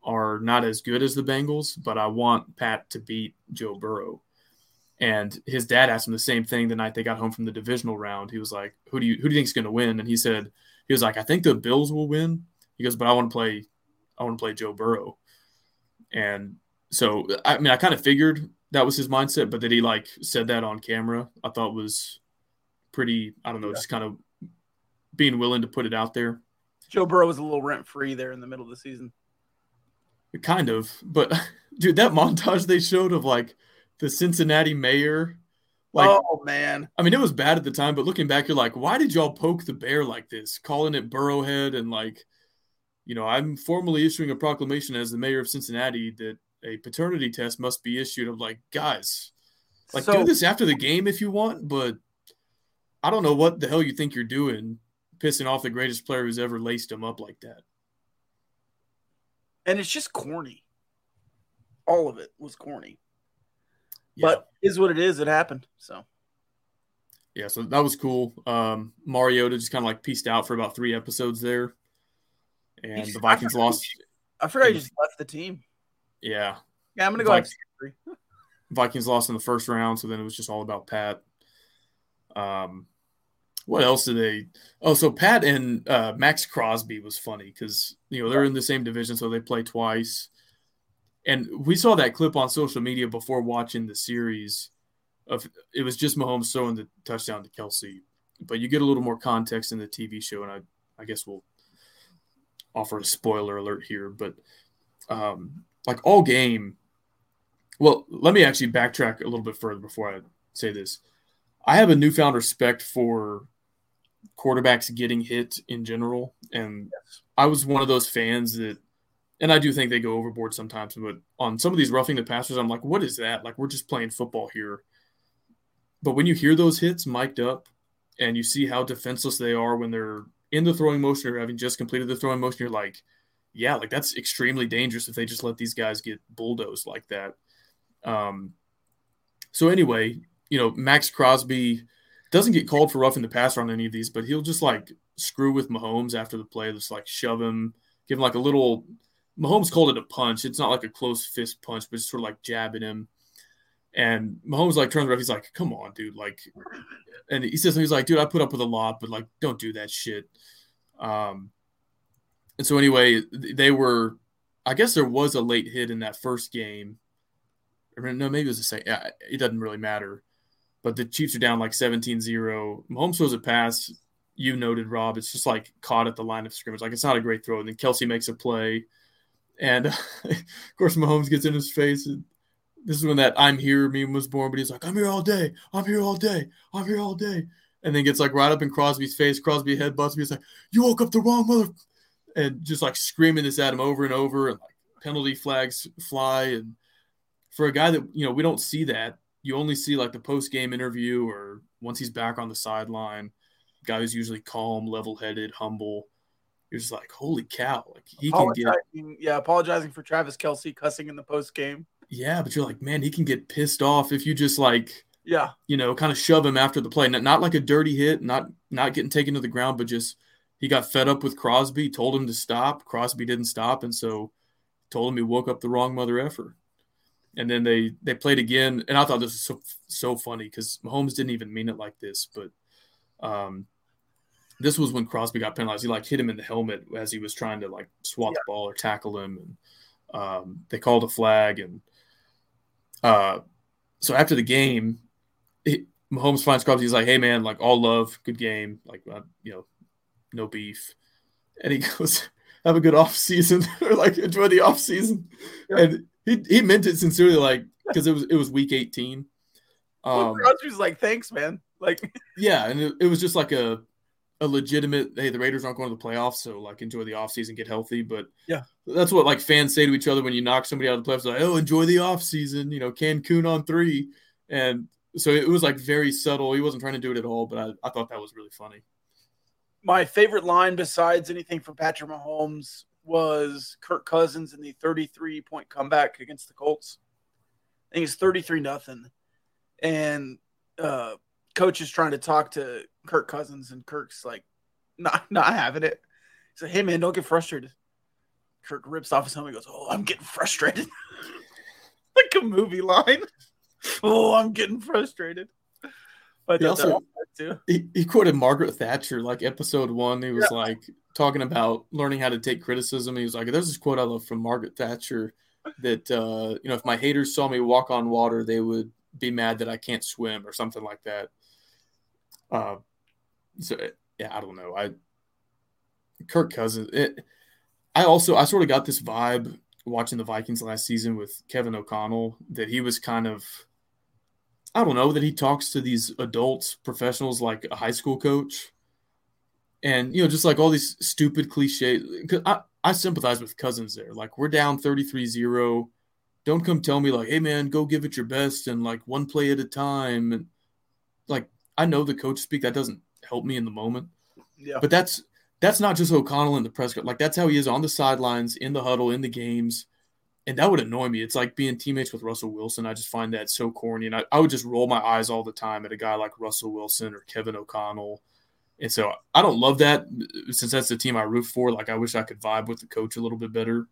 are not as good as the Bengals, but I want Pat to beat Joe Burrow. And his dad asked him the same thing the night they got home from the divisional round. He was like, "Who do you who do you think is going to win?" And he said, "He was like, I think the Bills will win." He goes, "But I want to play, I want to play Joe Burrow." And so, I mean, I kind of figured that was his mindset, but that he like said that on camera, I thought was pretty. I don't know, yeah. just kind of being willing to put it out there. Joe Burrow was a little rent free there in the middle of the season. Kind of, but dude, that montage they showed of like the Cincinnati mayor. Like, oh man, I mean, it was bad at the time, but looking back, you're like, why did y'all poke the bear like this, calling it Burrowhead and like, you know, I'm formally issuing a proclamation as the mayor of Cincinnati that a paternity test must be issued. I'm like, guys, like so, do this after the game if you want, but I don't know what the hell you think you're doing, pissing off the greatest player who's ever laced him up like that. And it's just corny. All of it was corny. But is what it is. It happened. So. Yeah, so that was cool. Um, Mariota just kind of like pieced out for about three episodes there, and the Vikings I lost. I forgot he just left the team. Yeah. Yeah, I'm gonna go. Vikings, Vikings lost in the first round, so then it was just all about Pat. Um, what else did they? Oh, so Pat and uh, Maxx Crosby was funny because you know they're in the same division, so they play twice. And we saw that clip on social media before watching the series. Of it was just Mahomes throwing the touchdown to Kelce, but you get a little more context in the TV show, and I I guess we'll offer a spoiler alert here, but um, like all game. Well, let me actually backtrack a little bit further before I say this. I have a newfound respect for quarterbacks getting hit in general, and yes. I was one of those fans that, and I do think they go overboard sometimes. But on some of these roughing the passers, I'm like, what is that? Like we're just playing football here. But when you hear those hits mic'd up, and you see how defenseless they are when they're in the throwing motion or having just completed the throwing motion, you're like, yeah, like that's extremely dangerous if they just let these guys get bulldozed like that. Um, so anyway, you know, Maxx Crosby doesn't get called for roughing the passer on any of these, but he'll just like screw with Mahomes after the play, just like shove him, give him like a little. Mahomes called it a punch. It's not like a close fist punch, but it's sort of like jabbing him. And Mahomes like turns around, he's like, "Come on, dude!" Like, and he says, "He's like, dude, I put up with a lot, but like, don't do that shit." Um, and so anyway, they were. I guess there was a late hit in that first game. No, maybe it was the same. It doesn't really matter. But the Chiefs are down like 17-0. Mahomes throws a pass. You noted, Rob. It's just like caught at the line of scrimmage. Like it's not a great throw. And then Kelce makes a play. And of course, Mahomes gets in his face. And this is when that I'm here meme was born, but he's like, I'm here all day. I'm here all day. I'm here all day. And then gets like right up in Crosby's face. Crosby headbutts me. He's like, You woke up the wrong mother. And just like screaming this at him over and over. And like penalty flags fly. And for a guy that, you know, we don't see that. You only see like the post game interview or once he's back on the sideline. Guy who's usually calm, level headed, humble. You're just like, holy cow! Like he can get, yeah, apologizing for Travis Kelce cussing in the post game. Yeah, but you're like, man, he can get pissed off if you just like, yeah, you know, kind of shove him after the play. Not, not like a dirty hit, not not getting taken to the ground, but just he got fed up with Crosby, told him to stop. Crosby didn't stop, and so told him he woke up the wrong mother effer. And then they they played again, and I thought this was so so funny because Mahomes didn't even mean it like this, but um, this was when Crosby got penalized. He like hit him in the helmet as he was trying to like swat yeah. the ball or tackle him, and um, they called a flag, and uh, so after the game, he, Mahomes finds Crosby. He's like, "Hey man, like all love, good game, like uh, you know, no beef." And he goes, "Have a good off season, or like enjoy the off season." Yeah. And he he meant it sincerely, like because it was it was week eighteen. Um, well, Crosby's like, "Thanks, man." Like, yeah, and it, it was just like a a legitimate hey the raiders aren't going to the playoffs so like enjoy the offseason get healthy. But yeah. that's what like fans say to each other when you knock somebody out of the playoffs like oh enjoy the offseason you know cancun on three. And so it was like very subtle. He wasn't trying to do it at all but i, I thought that was really funny. My favorite line besides anything from patrick mahomes was kirk cousins in the 33 point comeback against the colts i think it's 33 nothing and uh coach is trying to talk to Kirk Cousins, and Kirk's like, not not having it. He's like, "Hey man, don't get frustrated." Kirk rips off his helmet, and goes, "Oh, I'm getting frustrated." like a movie line. oh, I'm getting frustrated. But he also he, he, quoted Margaret Thatcher, like episode one. He was yeah. like talking about learning how to take criticism. He was like, "There's this quote I love from Margaret Thatcher that uh, you know, if my haters saw me walk on water, they would be mad that I can't swim or something like that." Uh, so yeah, I don't know. I Kirk Cousins. It, I also I sort of got this vibe watching the Vikings last season with Kevin O'Connell that he was kind of I don't know that he talks to these adults professionals like a high school coach, and you know just like all these stupid cliches. Cause I I sympathize with Cousins there. Like we're down 33-0. Don't come tell me like, hey man, go give it your best and like one play at a time. And like I know the coach speak that doesn't help me in the moment. Yeah. But that's that's not just O'Connell in the press Like that's how he is on the sidelines, in the huddle, in the games. And that would annoy me. It's like being teammates with Russell Wilson. I just find that so corny. And I, I would just roll my eyes all the time at a guy like Russell Wilson or Kevin O'Connell. And so I don't love that uh, since that's the team I root for. Like I wish I could vibe with the coach a little bit better.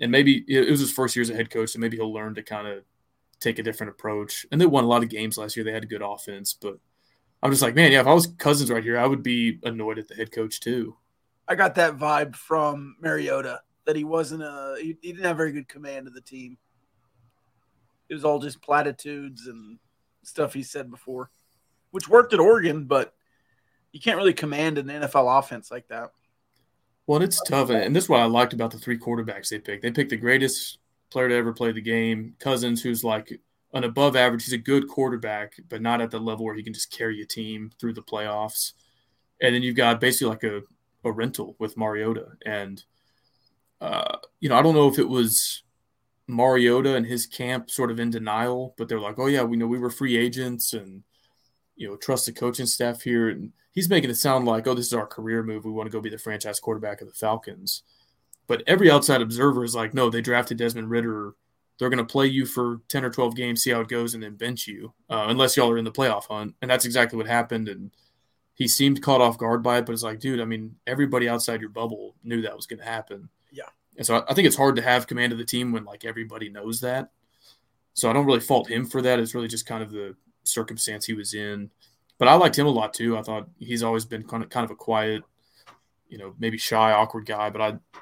And maybe it was his first year as a head coach, so maybe he'll learn to kind of take a different approach. And they won a lot of games last year. They had a good offense, but I'm just like, man, yeah, if I was Cousins right here, I would be annoyed at the head coach too. I got that vibe from Mariota that he wasn't a he, he didn't have very good command of the team. It was all just platitudes and stuff he said before, which worked at Oregon, but you can't really command an NFL offense like that. Well, it's tough, and this is what I liked about the three quarterbacks they picked. They picked the greatest player to ever play the game, Cousins, who's like an above average. He's a good quarterback, but not at the level where he can just carry a team through the playoffs. And then you've got basically like a, a rental with Mariota. And, uh, you know, I don't know if it was Mariota and his camp sort of in denial, but they're like, oh, yeah, we know we were free agents and, you know, trust the coaching staff here. And he's making it sound like, oh, this is our career move. We want to go be the franchise quarterback of the Falcons. But every outside observer is like, no, they drafted Desmond Ridder. They're going to play you for 10 or 12 games, see how it goes, and then bench you, uh, unless y'all are in the playoff hunt. And that's exactly what happened. And he seemed caught off guard by it, but it's like, dude, I mean, everybody outside your bubble knew that was going to happen. Yeah. And so I think it's hard to have command of the team when like everybody knows that. So I don't really fault him for that. It's really just kind of the circumstance he was in. But I liked him a lot too. I thought he's always been kind of kind of a quiet, you know, maybe shy, awkward guy. But I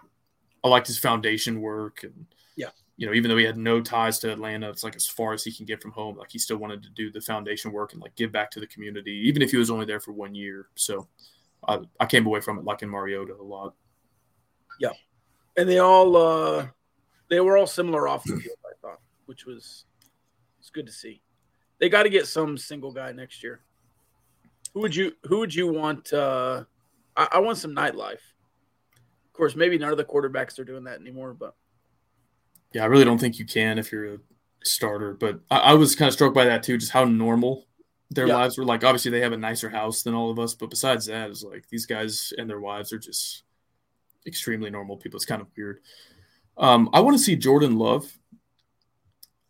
I liked his foundation work and yeah, you know, even though he had no ties to Atlanta, it's like as far as he can get from home. Like he still wanted to do the foundation work and like give back to the community, even if he was only there for one year. So I, I came away from it liking Mariota a lot. Yeah, and they all uh they were all similar off the field, I thought, which was it's good to see. They got to get some single guy next year. Who would you Who would you want? uh I, I want some nightlife. Of course, maybe none of the quarterbacks are doing that anymore, but yeah, I really don't think you can if you're a starter. But I, I was kind of struck by that too, just how normal their Yeah. lives were. Like, obviously, they have a nicer house than all of us, but besides that, it's like these guys and their wives are just extremely normal people. It's kind of weird. Um, I want to see Jordan Love.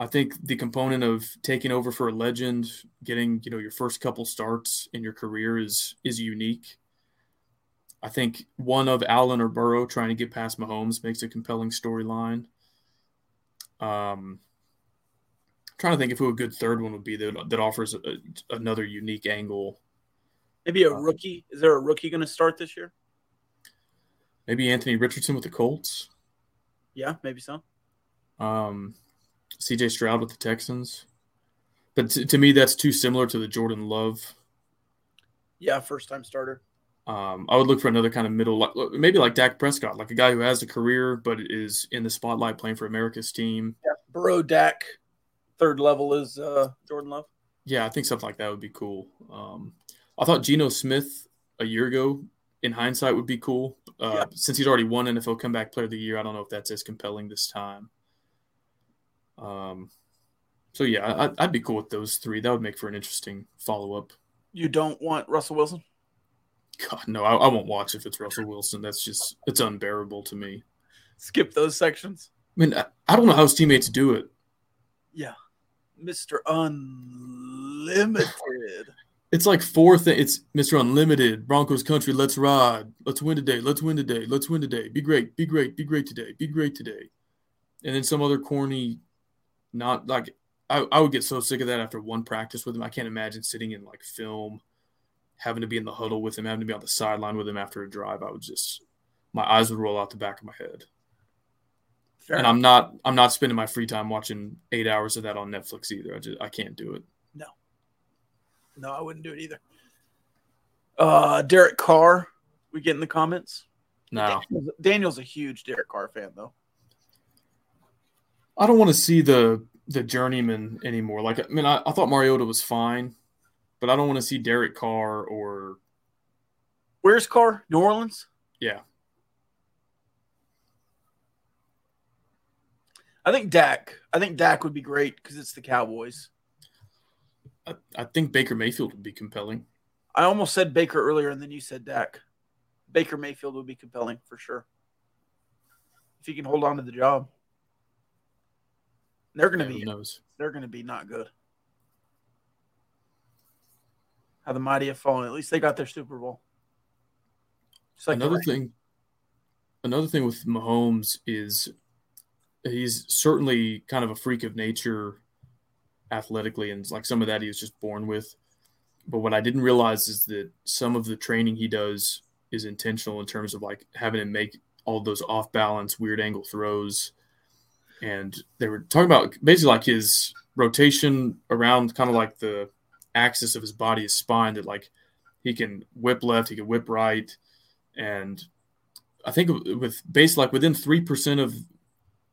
I think the component of taking over for a legend, getting you know your first couple starts in your career is is unique. I think one of Allen or Burrow trying to get past Mahomes makes a compelling storyline. Um, trying to think of who a good third one would be that, that offers a, another unique angle. maybe a Uh, rookie. Is there a rookie going to start this year? Maybe Anthony Richardson with the Colts. Yeah, maybe so. Um, CJ Stroud with the Texans. But to, to me, that's too similar to the Jordan Love. Yeah, first time starter. Um, I would look for another kind of middle, like, maybe like Dak Prescott, like a guy who has a career but is in the spotlight playing for America's team. Yeah, Burrow, Dak, third level is uh Jordan Love. Yeah, I think something like that would be cool. Um, I thought Geno Smith a year ago, in hindsight, would be cool. Uh, Yeah. Since he's already won NFL Comeback Player of the Year, I don't know if that's as compelling this time. Um, so yeah, I, I'd be cool with those three. That would make for an interesting follow up. You don't want Russell Wilson? God, no, I, I won't watch if it's Russell Wilson. That's just it's unbearable to me. Skip those sections. I mean, I, I don't know how his teammates do it. Yeah. Mr. Unlimited. It's like four things. It's Mr. Unlimited, Broncos country. Let's ride. Let's win today. Let's win today. Let's win today. Be great. Be great. Be great today. Be great today. And then some other corny, not like I, I would get so sick of that after one practice with him. I can't imagine sitting in like film, having to be in the huddle with him, having to be on the sideline with him after a drive. I would just my eyes would roll out the back of my head. Fair and I'm not I'm not spending my free time watching eight hours of that on Netflix either. I just I can't do it. No. No, I wouldn't do it either. Uh, Derek Carr, we get in the comments. No. Daniel's, Daniel's a huge Derek Carr fan, though. I don't want to see the the journeyman anymore. Like I mean, I, I thought Mariota was fine, but I don't want to see Derek Carr or Where's Carr? New Orleans. yeah. I think Dak. I think Dak would be great because it's the Cowboys. I, I think Baker Mayfield would be compelling. I almost said Baker earlier, and then you said Dak. Baker Mayfield would be compelling for sure if he can hold on to the job. They're going to be knows? they're going to be not good. How the mighty have fallen. At least they got their Super Bowl. Like another thing, another thing with Mahomes is he's certainly kind of a freak of nature athletically, and like some of that he was just born with. But what I didn't realize is that some of the training he does is intentional in terms of like having him make all those off balance, weird angle throws. And they were talking about basically like his rotation around kind of like the axis of his body, his spine, that like he can whip left, he can whip right, and I think with base like within three percent of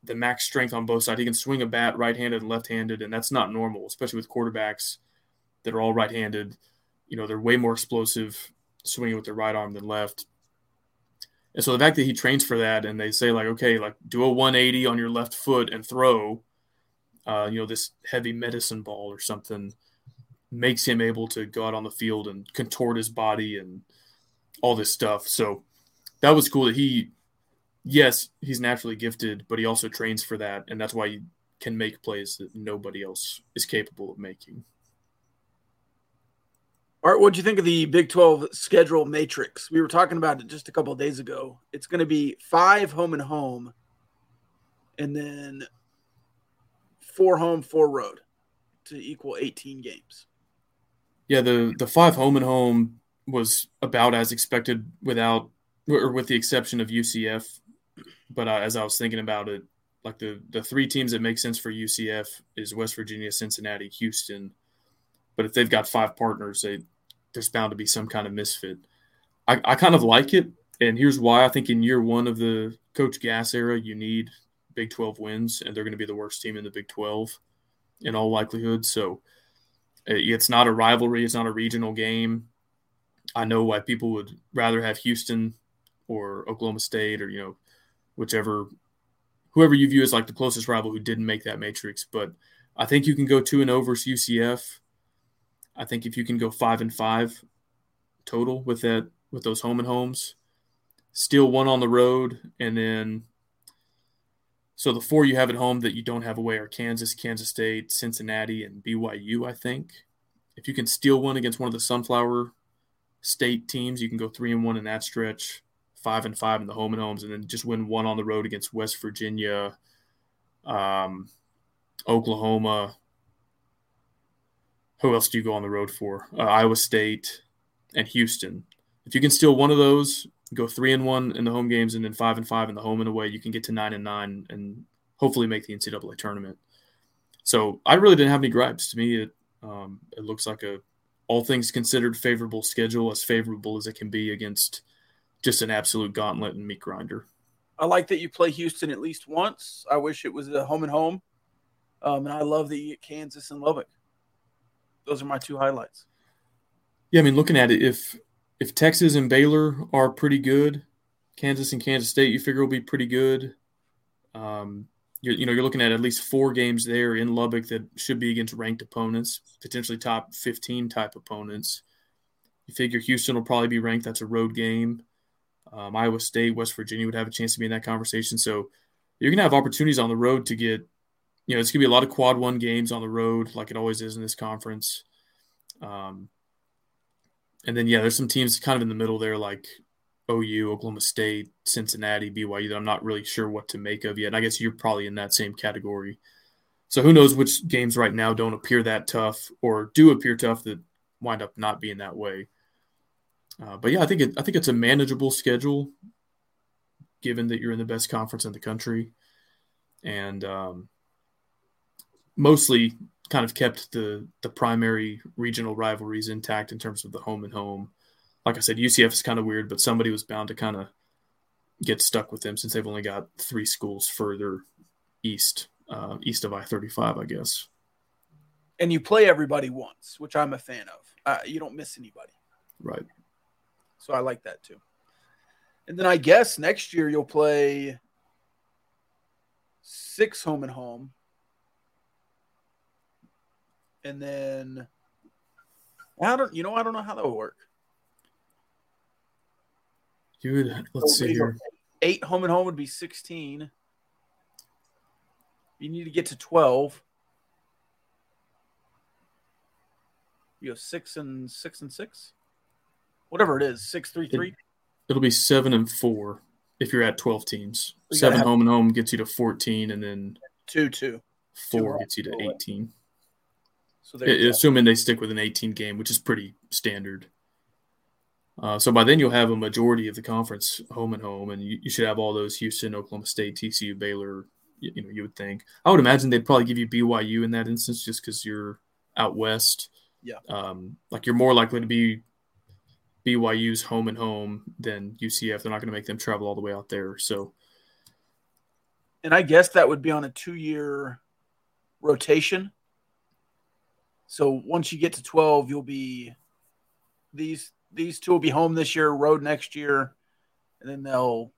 the max strength on both sides, he can swing a bat right-handed and left-handed, and that's not normal, especially with quarterbacks that are all right-handed. You know, they're way more explosive swinging with their right arm than left. And so the fact that he trains for that, and they say like, okay, like do a 180 on your left foot and throw, uh, you know, this heavy medicine ball or something, makes him able to go out on the field and contort his body and all this stuff. So that was cool that he, yes, he's naturally gifted, but he also trains for that, and that's why he can make plays that nobody else is capable of making. Art, what do you think of the Big 12 schedule matrix? We were talking about it just a couple days ago. It's going to be five home and home, and then four home, four road to equal 18 games. Yeah, the the five home and home was about as expected without or with the exception of UCF. But uh, as I was thinking about it, like the the three teams that make sense for UCF is West Virginia, Cincinnati, Houston. But if they've got five partners, they, there's bound to be some kind of misfit. I, I kind of like it, and here's why. I think in year one of the Coach Gas era, you need Big 12 wins, and they're going to be the worst team in the Big 12 in all likelihood. So eh, it's not a rivalry, it's not a regional game. I know why people would rather have Houston or Oklahoma State or you know whichever whoever you view as like the closest rival who didn't make that matrix. But I think you can go two and over versus UCF. I think if you can go five and five total with that with those home and homes, steal one on the road, and then so the four you have at home that you don't have away are Kansas, Kansas State, Cincinnati, and BYU. I think if you can steal one against one of the Sunflower State teams, you can go three and one in that stretch, five and five in the home and homes, and then just win one on the road against West Virginia, um, Oklahoma, who else do you go on the road for? Uh, Iowa State and Houston. If you can steal one of those, go three and one in the home games, and then five and five in the home and away, you can get to nine and nine and hopefully make the NCAA tournament. So I really didn't have any gripes. To me, it um, it looks like a all things considered favorable schedule, as favorable as it can be against just an absolute gauntlet and meat grinder. I like that you play Houston at least once. I wish it was a home and home. Um, and I love that you get Kansas and Lubbock those are my two highlights. Yeah, I mean, looking at it, if if Texas and Baylor are pretty good, Kansas and Kansas State, you figure will be pretty good. Um, you're, you know, you're looking at at least four games there in Lubbock that should be against ranked opponents, potentially top 15 type opponents. You figure Houston will probably be ranked. That's a road game. Um, Iowa State, West Virginia would have a chance to be in that conversation. So you're going to have opportunities on the road to get you know, it's going to be a lot of quad one games on the road, like it always is in this conference. Um, and then, yeah, there's some teams kind of in the middle there, like OU, Oklahoma State, Cincinnati, BYU, that I'm not really sure what to make of yet. And I guess you're probably in that same category. So who knows which games right now don't appear that tough or do appear tough that wind up not being that way. Uh, but yeah, I think it, I think it's a manageable schedule, given that you're in the best conference in the country, and um, mostly kind of kept the the primary regional rivalries intact in terms of the home and home. Like I said, UCF is kind of weird, but somebody was bound to kind of get stuck with them since they've only got three schools further east, uh, east of I thirty five, I guess. And you play everybody once, which I'm a fan of. Uh, you don't miss anybody, right? So I like that too. And then I guess next year you'll play six home and home and then I don't, you know, I don't know how that would work. You would let's so see here. Eight home and home would be sixteen. You need to get to twelve. You go six and six and six, whatever it is, six three three. It, will be seven and four if you're at twelve teams. seven home and home gets you to fourteen, and then two two. Four two gets you to eighteen. So assuming they stick with an 18 game, which is pretty standard. Uh, so by then you'll have a majority of the conference home and home, and you, you, should have all those Houston, Oklahoma State, TCU, Baylor, you, you know you would think. I would imagine they'd probably give you BYU in that instance just because you're out west. Yeah. Um, like you're more likely to be BYU's home and home than UCF. They're not going to make them travel all the way out there. So, and I guess that would be on a two-year rotation. So once you get to 12, you'll be these these two will be home this year, road next year, and then they'll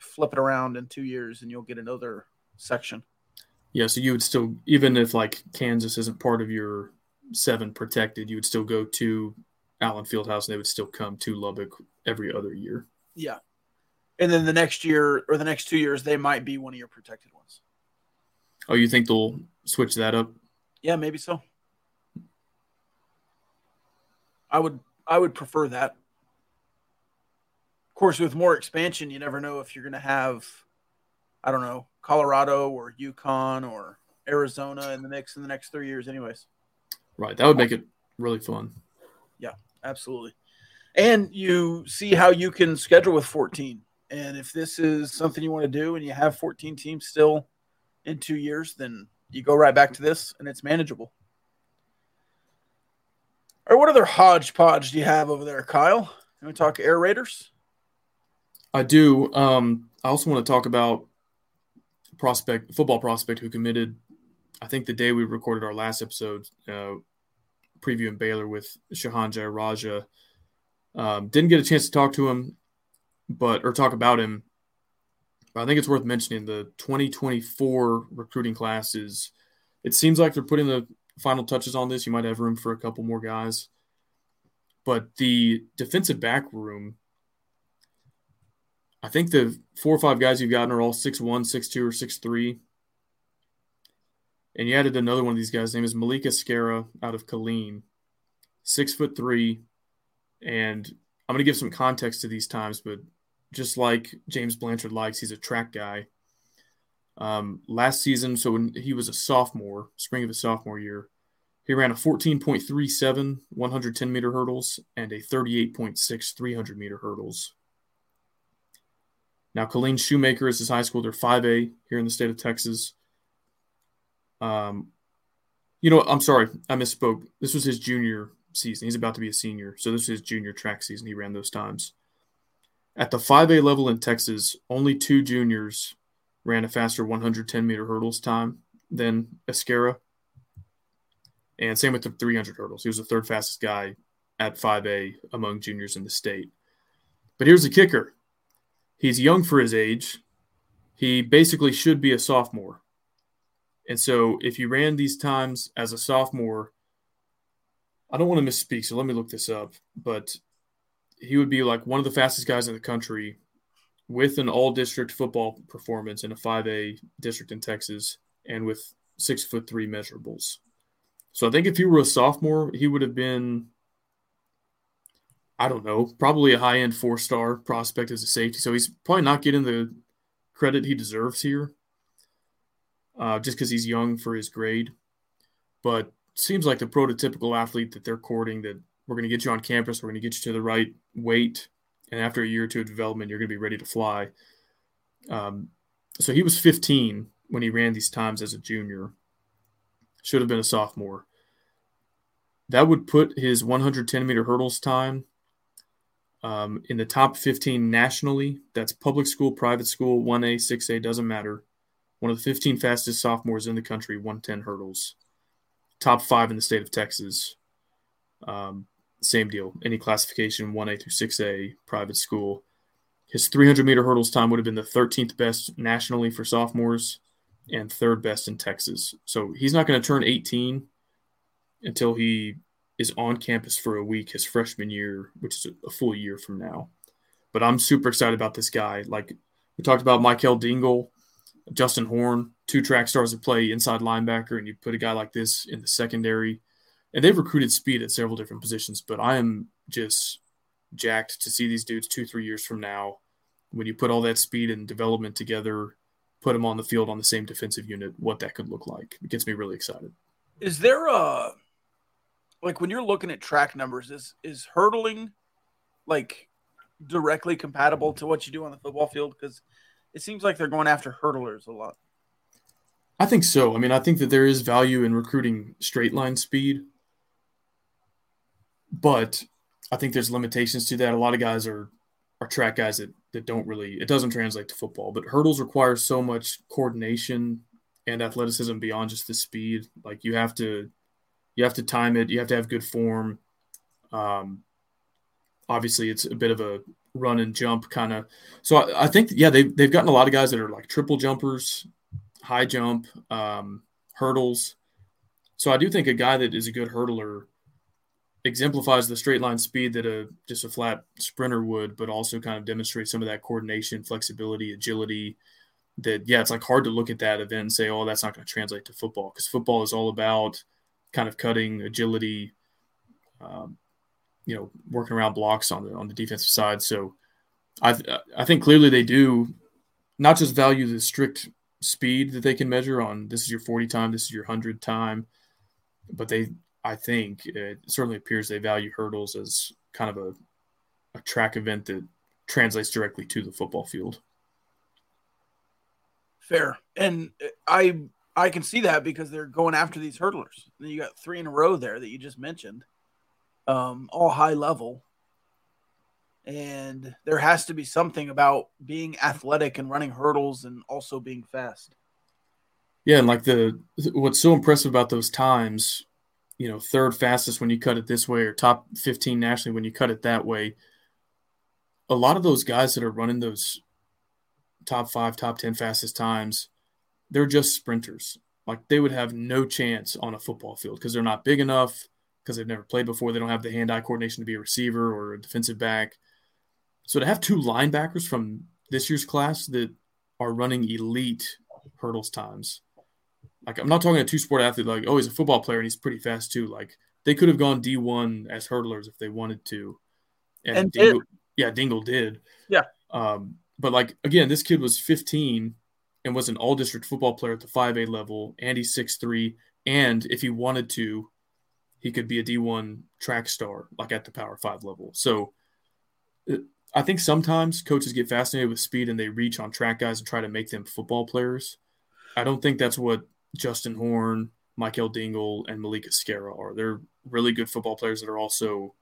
flip it around in two years, and you'll get another section. Yeah, so you would still, even if like Kansas isn't part of your seven protected, you would still go to Allen Fieldhouse, and they would still come to Lubbock every other year. Yeah, and then the next year or the next two years, they might be one of your protected ones. Oh, you think they'll switch that up? Yeah, maybe so. I would I would prefer that. Of course, with more expansion, you never know if you're going to have, I don't know, Colorado or UConn or Arizona in the mix in the next three years, anyways. Right. That would make it really fun. Yeah, absolutely. And you see how you can schedule with 14. And if this is something you want to do and you have 14 teams still in two years, then you go right back to this and it's manageable. Or what other hodgepodge do you have over there, Kyle? Can we talk air raiders? I do. Um, I also want to talk about prospect, football prospect who committed. I think the day we recorded our last episode, uh, previewing Baylor with Shehan Raja. Um, didn't get a chance to talk to him, but or talk about him. But I think it's worth mentioning the 2024 recruiting class is. It seems like they're putting the final touches on this. You might have room for a couple more guys. But the defensive back room, I think the four or five guys you've gotten are all 6'1, 6'2, or 6'3. And you added another one of these guys. His name is Malik Esquera out of Killeen, six foot three. And I'm going to give some context to these times, but just like James Blanchard likes, he's a track guy. Um, last season, so when he was a sophomore, spring of his sophomore year, he ran a 14.37 110 meter hurdles and a 38.6 300 meter hurdles. Now, Killeen Shoemaker is his high school. They're 5A here in the state of Texas. Um, you know, I'm sorry, I misspoke. This was his junior season. He's about to be a senior. So this is his junior track season. He ran those times. At the 5A level in Texas, only two juniors ran a faster 110 meter hurdles time than Esquera. And same with the 300 hurdles. He was the third fastest guy at 5A among juniors in the state. But here's the kicker he's young for his age. He basically should be a sophomore. And so if you ran these times as a sophomore, I don't want to misspeak, so let me look this up. But he would be like one of the fastest guys in the country with an all district football performance in a 5A district in Texas and with six foot three measurables. So I think if he were a sophomore, he would have been, I don't know, probably a high end four star prospect as a safety. So he's probably not getting the credit he deserves here uh, just because he's young for his grade. But seems like the prototypical athlete that they're courting that we're going to get you on campus, we're going to get you to the right weight, and after a year or two of development, you're going to be ready to fly. Um, so he was 15 when he ran these times as a junior. Should have been a sophomore. That would put his 110 meter hurdles time um, in the top 15 nationally. That's public school, private school, 1A, 6A, doesn't matter. One of the 15 fastest sophomores in the country, 110 hurdles. Top five in the state of Texas. Um, same deal. Any classification, 1A through 6A, private school. His 300 meter hurdles time would have been the 13th best nationally for sophomores and third best in Texas. So he's not going to turn 18 until he is on campus for a week his freshman year, which is a full year from now. But I'm super excited about this guy. Like we talked about Michael Dingle, Justin Horn, two track stars that play inside linebacker, and you put a guy like this in the secondary. And they've recruited speed at several different positions, but I am just jacked to see these dudes two, three years from now. When you put all that speed and development together, put them on the field on the same defensive unit, what that could look like. It gets me really excited. Is there a like when you're looking at track numbers, is is hurdling like directly compatible to what you do on the football field? Because it seems like they're going after hurdlers a lot. I think so. I mean, I think that there is value in recruiting straight line speed, but I think there's limitations to that. A lot of guys are are track guys that that don't really it doesn't translate to football. But hurdles require so much coordination and athleticism beyond just the speed. Like you have to you have to time it. You have to have good form. Um, obviously, it's a bit of a run and jump kind of. So I, I, think yeah they've they've gotten a lot of guys that are like triple jumpers, high jump, um, hurdles. So I do think a guy that is a good hurdler exemplifies the straight line speed that a just a flat sprinter would, but also kind of demonstrates some of that coordination, flexibility, agility. That yeah, it's like hard to look at that event and say, oh, that's not going to translate to football because football is all about kind of cutting, agility, um, you know, working around blocks on the on the defensive side. So I I think clearly they do not just value the strict speed that they can measure on this is your 40 time, this is your 100 time, but they I think it certainly appears they value hurdles as kind of a, a track event that translates directly to the football field. Fair. And I I can see that because they're going after these hurdlers. And you got three in a row there that you just mentioned, um, all high level. And there has to be something about being athletic and running hurdles and also being fast. Yeah, and like the what's so impressive about those times you know, third fastest when you cut it this way or top 15 nationally when you cut it that way. A lot of those guys that are running those top five, top 10 fastest times, they're just sprinters. Like they would have no chance on a football field because they're not big enough, because they've never played before. They don't have the hand eye coordination to be a receiver or a defensive back. So to have two linebackers from this year's class that are running elite hurdles times like I'm not talking a two sport athlete like oh he's a football player and he's pretty fast too. Like they could have gone D1 as hurdlers if they wanted to, and, and Dingle, yeah, Dingle did. Yeah. Um, but like again, this kid was 15 and was an all district football player at the 5A level, and he's 6'3. And if he wanted to, he could be a D1 track star, like at the Power Five level. So uh, I think sometimes coaches get fascinated with speed and they reach on track guys and try to make them football players. I don't think that's what Justin Horn, Michael Dingle, and Malik Esquera are. They're really good football players that are also,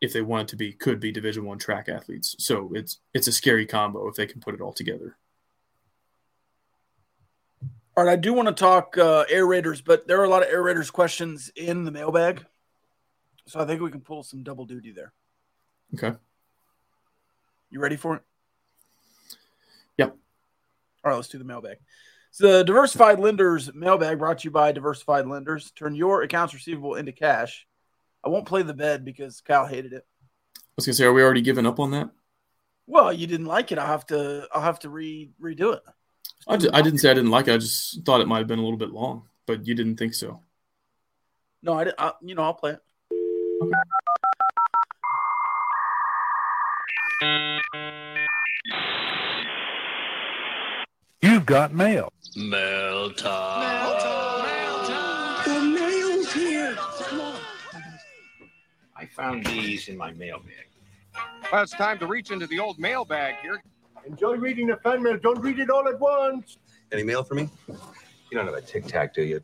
if they wanted to be, could be Division One track athletes. So it's it's a scary combo if they can put it all together. All right, I do want to talk uh, Air Raiders, but there are a lot of Air Raiders questions in the mailbag, so I think we can pull some double duty there. Okay. You ready for it? Yep. All right, let's do the mailbag. The Diversified Lenders mailbag brought to you by Diversified Lenders. Turn your accounts receivable into cash. I won't play the bed because Kyle hated it. I was gonna say, are we already giving up on that? Well, you didn't like it. I'll have to. I'll have to re redo it. I, just, I didn't say I didn't like it. I just thought it might have been a little bit long, but you didn't think so. No, I didn't. I, you know, I'll play it. Okay. You've got mail. Mail time. Mail time. Mail time. The mail's here. Come on. I found these in my mailbag. Well, it's time to reach into the old mailbag here. Enjoy reading the fan mail. Don't read it all at once. Any mail for me? You don't have a tic tac, do you?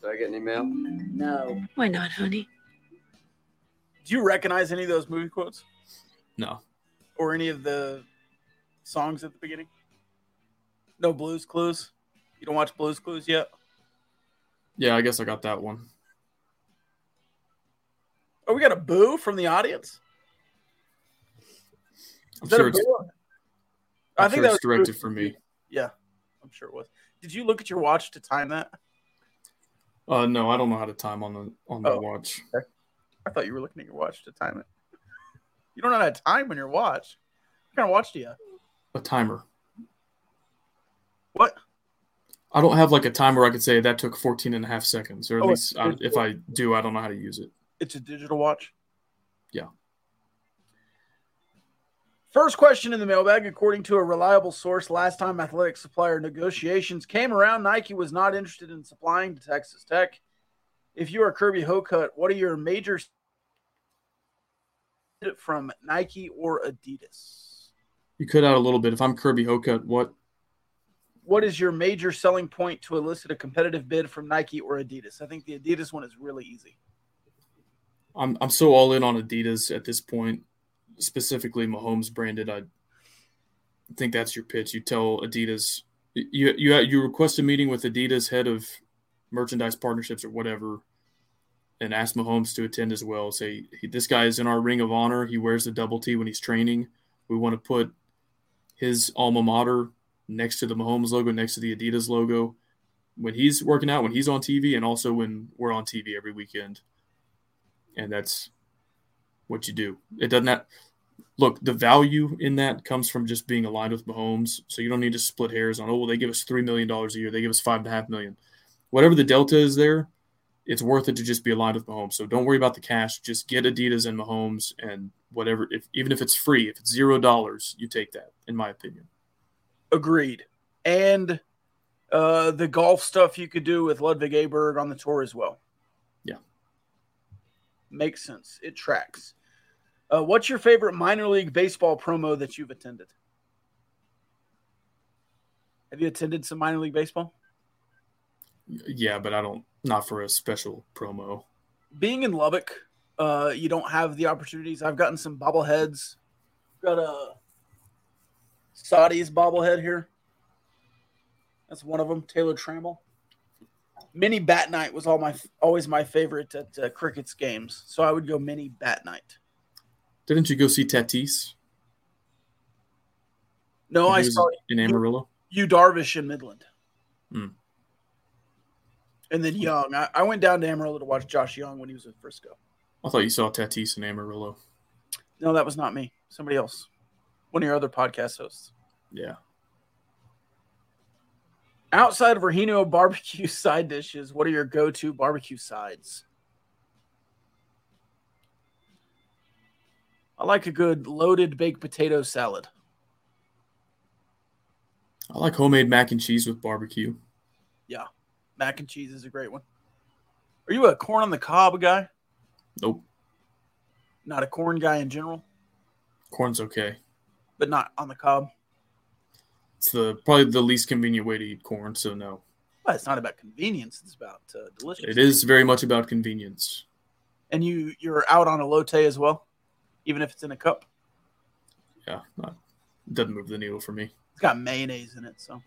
Did I get any mail? No. Why not, honey? Do you recognize any of those movie quotes? No. Or any of the songs at the beginning? No Blues Clues. You don't watch Blues Clues yet? Yeah, I guess I got that one. Oh, we got a boo from the audience. I'm sure it's, I'm I think sure that was directed for me. Yeah, I'm sure it was. Did you look at your watch to time that? Uh, no, I don't know how to time on the on the oh, watch. Okay. I thought you were looking at your watch to time it. You don't know how to time on your watch. What kind of watch do you have? A timer. What? I don't have like a timer I could say that took 14 and a half seconds, or at oh, least I, if I do, I don't know how to use it. It's a digital watch? Yeah. First question in the mailbag. According to a reliable source, last time athletic supplier negotiations came around, Nike was not interested in supplying to Texas Tech. If you are Kirby Hocutt, what are your major from Nike or Adidas? You cut out a little bit. If I'm Kirby Hocutt, what what is your major selling point to elicit a competitive bid from Nike or Adidas? I think the Adidas one is really easy. I'm I'm so all in on Adidas at this point, specifically Mahomes branded. I think that's your pitch. You tell Adidas you you you request a meeting with Adidas head of merchandise partnerships or whatever, and ask Mahomes to attend as well. Say this guy is in our ring of honor. He wears the double T when he's training. We want to put his alma mater next to the Mahomes logo, next to the Adidas logo, when he's working out, when he's on TV, and also when we're on TV every weekend. And that's what you do. It doesn't have, look, the value in that comes from just being aligned with Mahomes. So you don't need to split hairs on, oh, well, they give us $3 million a year. They give us five and a half million. Whatever the delta is there, it's worth it to just be aligned with Mahomes. So don't worry about the cash. Just get Adidas and Mahomes and whatever. If even if it's free, if it's zero dollars, you take that, in my opinion. Agreed. And uh, the golf stuff you could do with Ludvig Aberg on the tour as well. Yeah. Makes sense. It tracks. Uh, what's your favorite minor league baseball promo that you've attended? Have you attended some minor league baseball? Yeah, but I don't, not for a special promo. Being in Lubbock, uh, you don't have the opportunities. I've gotten some bobbleheads. Got a Saudi's bobblehead here. That's one of them. Taylor Trammell. Mini Bat Night was all my always my favorite at uh, Crickets games, so I would go Mini Bat Night. Didn't you go see Tatis? No, I saw in Amarillo. You Darvish in Midland. Hmm. And then Jung. I, I, went down to Amarillo to watch Josh Jung when he was at Frisco. I thought you saw Tatis in Amarillo. No, that was not me. Somebody else. One of your other podcast hosts. Yeah. Outside of Rahino barbecue side dishes, what are your go-to barbecue sides? I like a good loaded baked potato salad. I like homemade mac and cheese with barbecue. Yeah. Mac and cheese is a great one. Are you a corn on the cob guy? Nope. Not a corn guy in general? Corn's okay. But not on the cob? It's the probably the least convenient way to eat corn, so no. Well, it's not about convenience; it's about uh, delicious. It is very much about convenience. And you you're out on elote as well, even if it's in a cup. Yeah, not, doesn't move the needle for me. It's got mayonnaise in it, so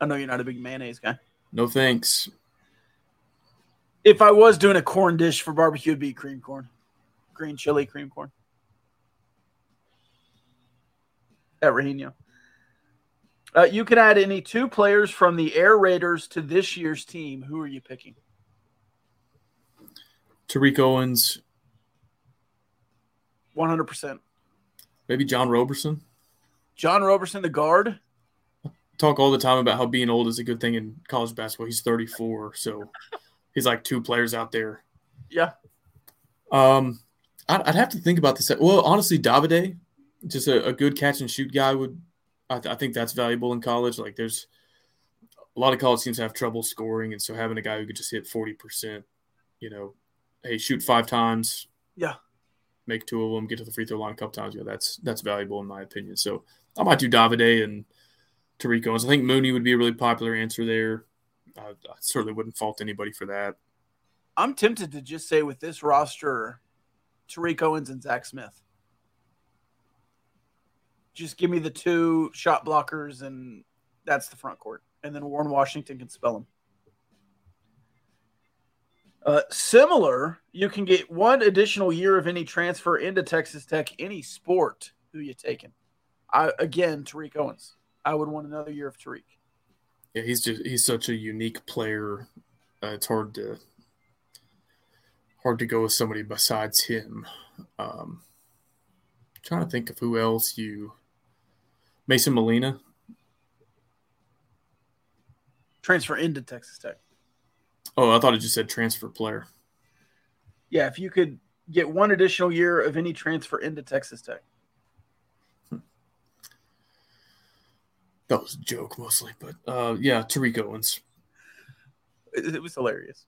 I know you're not a big mayonnaise guy. No thanks. If I was doing a corn dish for barbecue, it'd be cream corn, green chili cream corn. at Rahino. Uh, you can add any two players from the Air Raiders to this year's team. Who are you picking? Tariq Owens. 100%. Maybe John Roberson. John Roberson, the guard. Talk all the time about how being old is a good thing in college basketball. He's 34, so he's like two players out there. Yeah. Um, I'd, I'd have to think about this. Well, honestly, Davide just a, a, good catch and shoot guy would I, th- I, think that's valuable in college like there's a lot of college teams have trouble scoring and so having a guy who could just hit 40% you know hey shoot five times yeah make two of them get to the free throw line a couple times yeah that's that's valuable in my opinion so i might do davide and Tariq Owens. I think Mooney would be a really popular answer there. I, I certainly wouldn't fault anybody for that. I'm tempted to just say with this roster, Tariq Owens and Zach Smith just give me the two shot blockers, and that's the front court. And then Warren Washington can spell them. Uh, similar, you can get one additional year of any transfer into Texas Tech, any sport. Who you taking? I again, Tariq Owens. I would want another year of Tariq. Yeah, he's just he's such a unique player. Uh, it's hard to hard to go with somebody besides him. Um, trying to think of who else you Mason Molina. Transfer into Texas Tech. Oh, I thought it just said transfer player. Yeah, if you could get one additional year of any transfer into Texas Tech. That was a joke mostly, but uh, yeah, Tariq Owens. It, it was hilarious.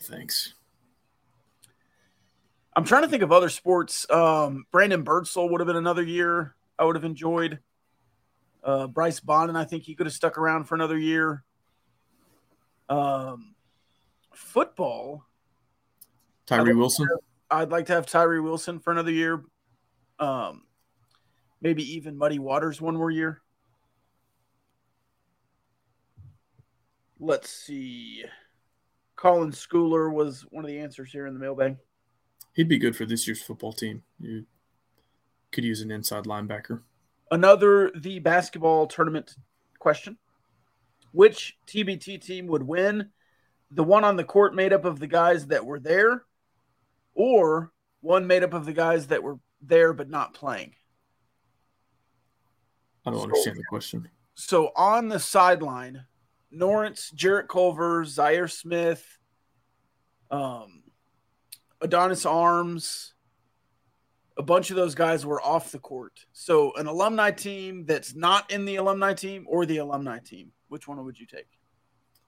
Thanks. I'm trying to think of other sports. Um, Brandon Birdsell would have been another year I would have enjoyed. Uh, Bryce Bonnin, I think he could have stuck around for another year. Um, football. Tyree Wilson. I'd like to have Tyree Wilson for another year. Um, maybe even Muddy Waters one more year. Let's see. Colin Schooler was one of the answers here in the mailbag. He'd be good for this year's football team. You could use an inside linebacker. Another the basketball tournament question. Which TBT team would win? The one on the court made up of the guys that were there, or one made up of the guys that were there but not playing? I don't understand the question. So on the sideline, Norense, Jarrett Culver, Zhaire Smith, um, Adonis Arms, a bunch of those guys were off the court. So an alumni team that's not in the alumni team or the alumni team, which one would you take?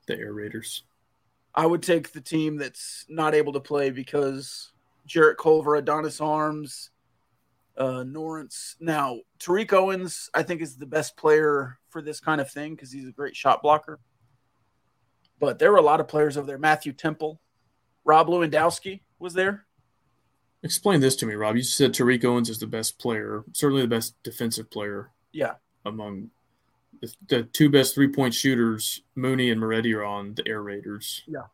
The Air Raiders. I would take the team that's not able to play because Jarrett Culver, Adonis Arms, uh, Norense. Now, Tariq Owens, I think, is the best player for this kind of thing because he's a great shot blocker. But there were a lot of players over there. Matthew Temple, Rob Lewandowski was there. Explain this to me, Rob. You said Tariq Owens is the best player, certainly the best defensive player. Yeah. Among the, the two best three point shooters, Mooney and Moretti, are on the Air Raiders. Yeah.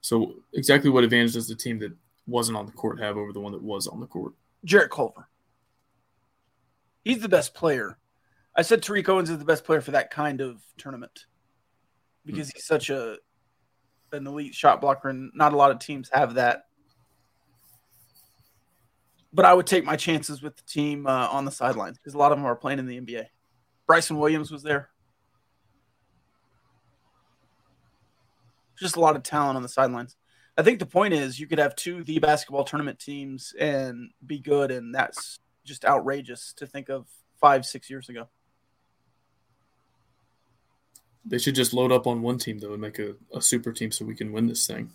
So, exactly what advantage does the team that wasn't on the court have over the one that was on the court? Jarrett Culver. He's the best player. I said Tariq Owens is the best player for that kind of tournament because mm-hmm. he's such a an elite shot blocker, and not a lot of teams have that. But I would take my chances with the team uh, on the sidelines because a lot of them are playing in the NBA. Bryson Williams was there. Just a lot of talent on the sidelines. I think the point is you could have two the basketball tournament teams and be good, and that's just outrageous to think of five, six years ago. They should just load up on one team though and make a, a super team so we can win this thing.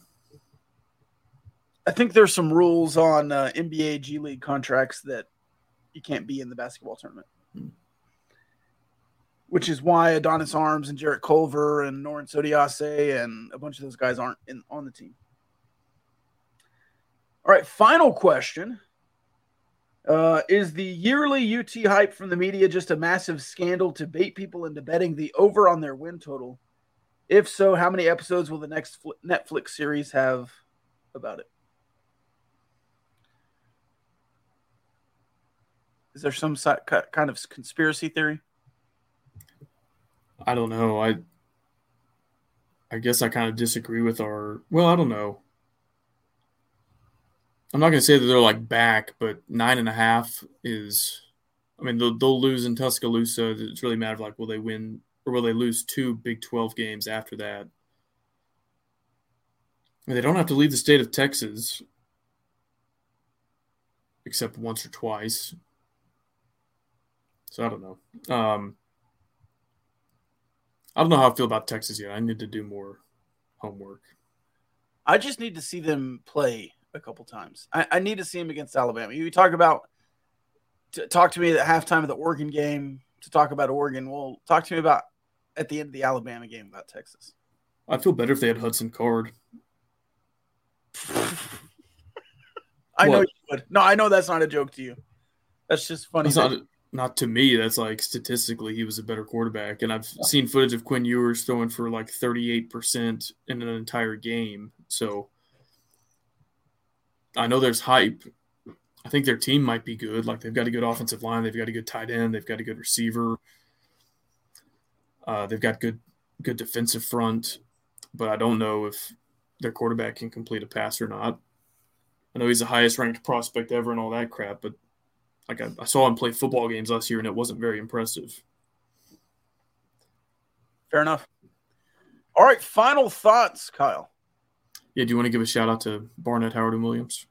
I think there's some rules on uh, NBA G League contracts that you can't be in the basketball tournament, hmm. which is why Adonis Arms and Jarrett Culver and Norense Odiase and a bunch of those guys aren't in on the team. All right, final question. Uh, is the yearly UT hype from the media just a massive scandal to bait people into betting the over on their win total? If so, how many episodes will the next Netflix series have about it? Is there some kind of conspiracy theory? I don't know. I I guess I kind of disagree with our. Well, I don't know. I'm not going to say that they're like back, but nine and a half is. I mean, they'll, they'll lose in Tuscaloosa. It's really a matter of like, will they win or will they lose two Big 12 games after that? Mean, they don't have to leave the state of Texas except once or twice. So I don't know. Um, I don't know how I feel about Texas yet. I need to do more homework. I just need to see them play a couple times. I, I need to see them against Alabama. You talk about to talk to me at halftime of the Oregon game to talk about Oregon. Well, talk to me about at the end of the Alabama game about Texas. I'd feel better if they had Hudson Card. I what? know you would. No, I know that's not a joke to you. That's just funny. That's not, not to me. That's like statistically, he was a better quarterback. And I've seen footage of Quinn Ewers throwing for like 38% in an entire game. So I know there's hype. I think their team might be good. Like they've got a good offensive line, they've got a good tight end, they've got a good receiver. Uh, they've got good good defensive front, but I don't know if their quarterback can complete a pass or not. I know he's the highest ranked prospect ever and all that crap, but like I, I saw him play football games last year and it wasn't very impressive. Fair enough. All right, final thoughts, Kyle. Yeah, do you want to give a shout out to Barnett, Howard, and Williams?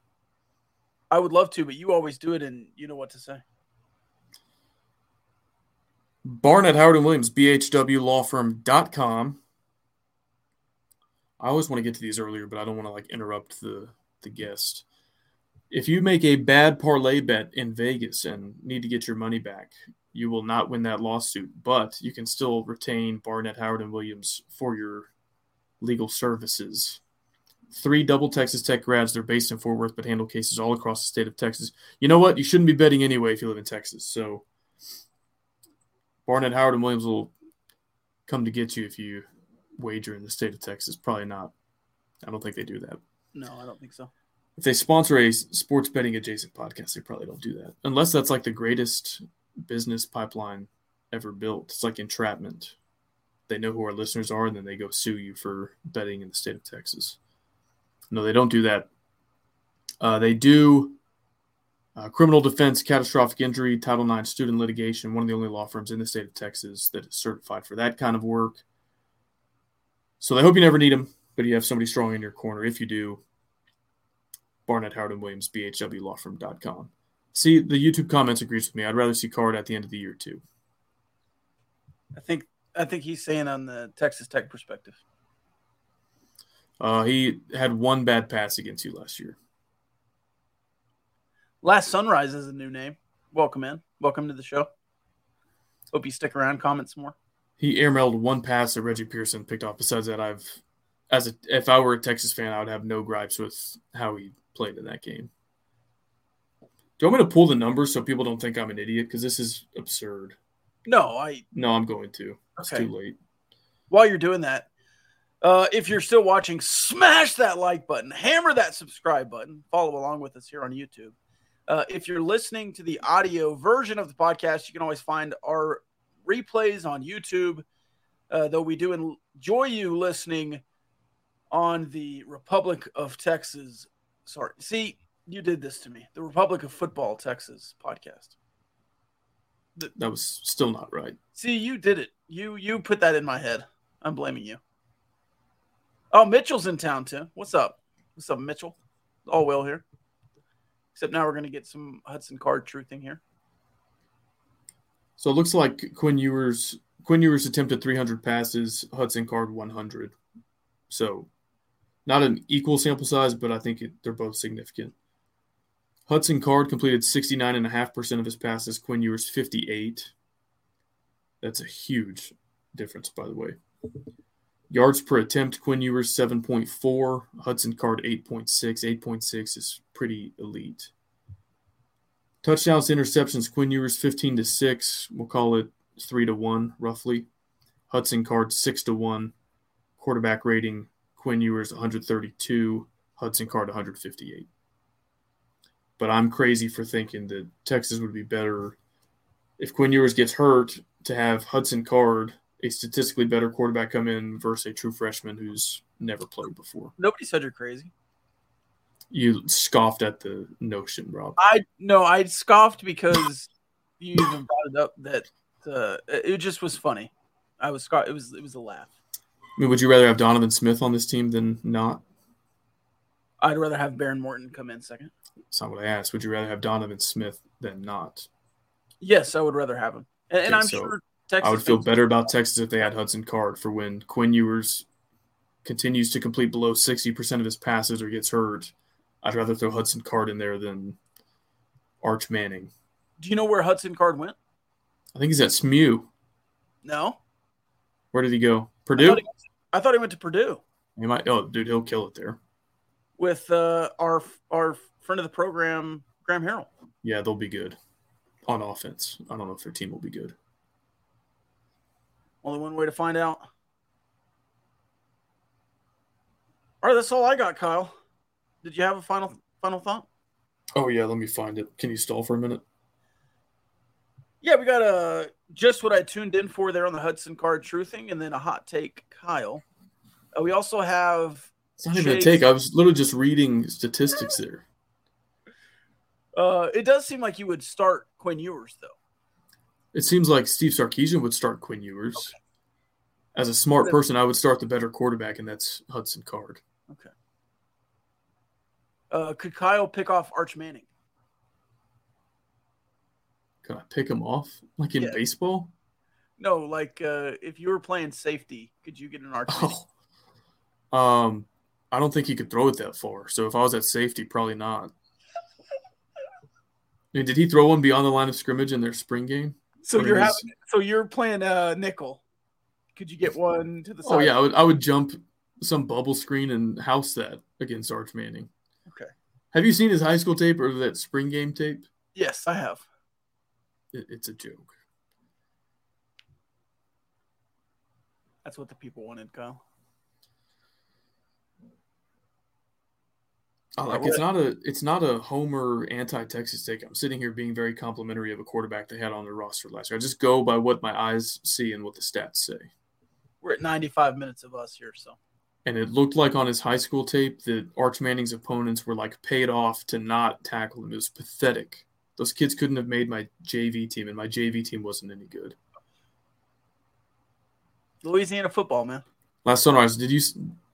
I would love to, but you always do it, and you know what to say. Barnett, Howard, and Williams, bhwlawfirm.com. I always want to get to these earlier, but I don't want to like interrupt the the guest. If you make a bad parlay bet in Vegas and need to get your money back, you will not win that lawsuit, but you can still retain Barnett, Howard, and Williams for your legal services. Three double Texas Tech grads. They're based in Fort Worth, but handle cases all across the state of Texas. You know what? You shouldn't be betting anyway if you live in Texas. So Barnett, Howard, and Williams will come to get you if you wager in the state of Texas. Probably not. I don't think they do that. No, I don't think so. If they sponsor a sports betting adjacent podcast, they probably don't do that. Unless that's like the greatest business pipeline ever built. It's like entrapment. They know who our listeners are, and then they go sue you for betting in the state of Texas. No, they don't do that. Uh, they do uh, criminal defense, catastrophic injury, Title IX student litigation. One of the only law firms in the state of Texas that is certified for that kind of work. So they hope you never need them, but you have somebody strong in your corner. If you do, Barnett, Howard, and Williams, BHWLawFirm.com. See, the YouTube comments agrees with me. I'd rather see Card at the end of the year too. I think I think he's saying on the Texas Tech perspective. Uh, he had one bad pass against you last year. Last Sunrise is a new name. Welcome in. Welcome to the show. Hope you stick around, comment some more. He airmailed one pass that Reggie Pearson picked off. Besides that, I've as a if I were a Texas fan, I would have no gripes with how he played in that game. Do you want me to pull the numbers so people don't think I'm an idiot? Because this is absurd. No, I no, I'm going to. It's Okay. too late. while you're doing that, uh, if you're still watching, smash that like button, hammer that subscribe button, follow along with us here on YouTube. Uh, if you're listening to the audio version of the podcast, you can always find our replays on YouTube. Uh, though we do enjoy you listening on the Republic of Texas. Sorry, see, you did this to me. The Republic of Football Texas podcast. That was still not right. See, you did it. You you put that in my head. I'm blaming you. Oh, Mitchell's in town too. What's up? What's up, Mitchell? All well here. Except now we're gonna get some Hudson Card truthing here. So it looks like Quinn Ewers Quinn Ewers attempted 300 passes, Hudson Card 100. So not an equal sample size, but I think it, they're both significant. Hudson Card completed 69.5% of his passes, Quinn Ewers 58. That's a huge difference, by the way. Yards per attempt, Quinn Ewers 7.4, Hudson Card 8.6. 8.6 is pretty elite. Touchdowns to interceptions, Quinn Ewers 15 to 6. We'll call it 3 to 1, roughly. Hudson Card 6 to 1. Quarterback rating, Quinn Ewers 132, Hudson Card 158. But I'm crazy for thinking that Texas would be better if Quinn Ewers gets hurt to have Hudson Card, a statistically better quarterback, come in versus a true freshman who's never played before. Nobody said you're crazy. You scoffed at the notion, Rob. I no, I scoffed because you even brought it up that uh, it just was funny. I was scoff- it was it was a laugh. I mean, would you rather have Donovan Smith on this team than not? I'd rather have Behren Morton come in second. That's not what I asked. Would you rather have Donovan Smith than not? Yes, I would rather have him, and, and I'm so sure Texas. I would feel better about Texas if they had Hudson Card for when Quinn Ewers continues to complete below 60% of his passes or gets hurt. I'd rather throw Hudson Card in there than Arch Manning. Do you know where Hudson Card went? I think he's at SMU. No, Where did he go? Purdue? I thought he went to Purdue He might. Oh, dude, he'll kill it there. with uh, our our friend of the program, Graham Harrell. Yeah, they'll be good on offense. I don't know if their team will be good. Only one way to find out. All right, that's all I got, Kyle. Did you have a final final thought? Oh, yeah, let me find it. Can you stall for a minute? Yeah, we got a just what I tuned in for there on the Hudson Card truthing, and then a hot take, Kyle. Uh, we also have It's not even a take. I was literally just reading statistics there. Uh, it does seem like you would start Quinn Ewers though. It seems like Steve Sarkisian would start Quinn Ewers. As a smart person, I would start the better quarterback, and that's Hudson Card. Okay. Uh, could Kyle pick off Arch Manning? Can I pick him off like in Yeah. baseball? No, like uh, if you were playing safety, could you get an Arch? Oh, um, I don't think he could throw it that far. So if I was at safety, probably not. I mean, did he throw one beyond the line of scrimmage in their spring game? So Or you're his- having, so you're playing uh, nickel. Could you get one to the side? Oh yeah, I would, I would jump some bubble screen and house that against Arch Manning. Okay. Have you seen his high school tape or that spring game tape? Yes, I have. It, it's a joke. That's what the people wanted, Kyle. Oh, like it's not a it's not a homer anti Texas take. I'm sitting here being very complimentary of a quarterback they had on their roster last year. I just go by what my eyes see and what the stats say. We're at 95 minutes of us here, so And it looked like on his high school tape that Arch Manning's opponents were like paid off to not tackle him. It was pathetic. Those kids couldn't have made my JV team, and my JV team wasn't any good. Louisiana football, man. Last sunrise, did you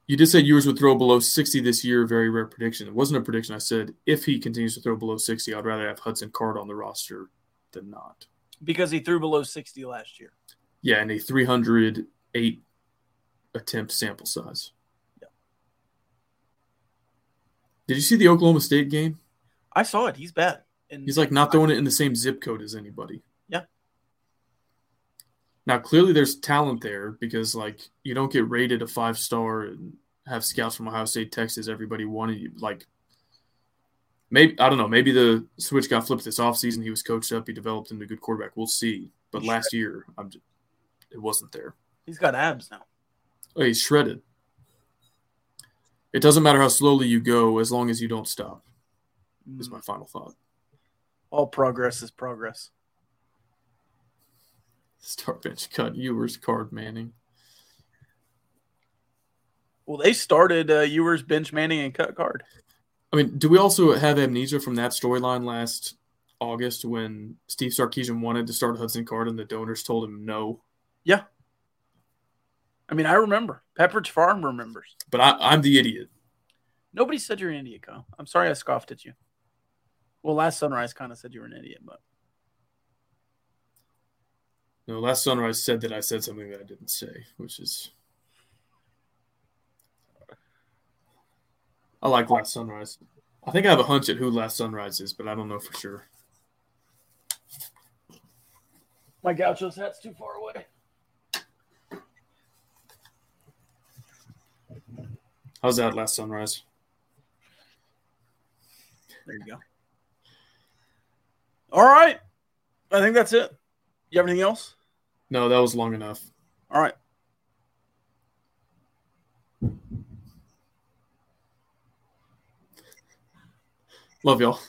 you did say yours would throw below 60 this year? Very rare prediction. It wasn't a prediction. I said if he continues to throw below 60, I'd rather have Hudson Card on the roster than not. Because he threw below 60 last year. Yeah, and a 308 attempt sample size. Yeah. Did you see the Oklahoma State game? I saw it. He's bad. And He's like not throwing it in the same zip code as anybody. Yeah. Now clearly there's talent there because like you don't get rated a five star and have scouts from Ohio State, Texas, everybody wanted you like maybe I don't know, maybe the switch got flipped this offseason. He was coached up, he developed into a good quarterback. We'll see. But He's last year I'm just, it wasn't there. He's got abs now. Oh, he's shredded. It doesn't matter how slowly you go as long as you don't stop. Is Mm. my final thought. All progress is progress. Start bench cut. Ewers card Manning. Well, they started uh, Ewers, bench Manning, and cut card. I mean, do we also have amnesia from that storyline last August when Steve Sarkisian wanted to start Hudson Card and the donors told him no? Yeah. I mean, I remember. Pepperidge Farm remembers. But I, I'm the idiot. Nobody said you're an idiot, Kyle. I'm sorry I scoffed at you. Well, last sunrise kind of said you were an idiot, but No, last sunrise said that I said something that I didn't say, which is. I like last sunrise. I think I have a hunch at who last sunrise is, but I don't know for sure. my gaucho's hat's too far away. How's that last sunrise? There you go. All right. I think that's it. You have anything else? No, that was long enough. All right. Love y'all.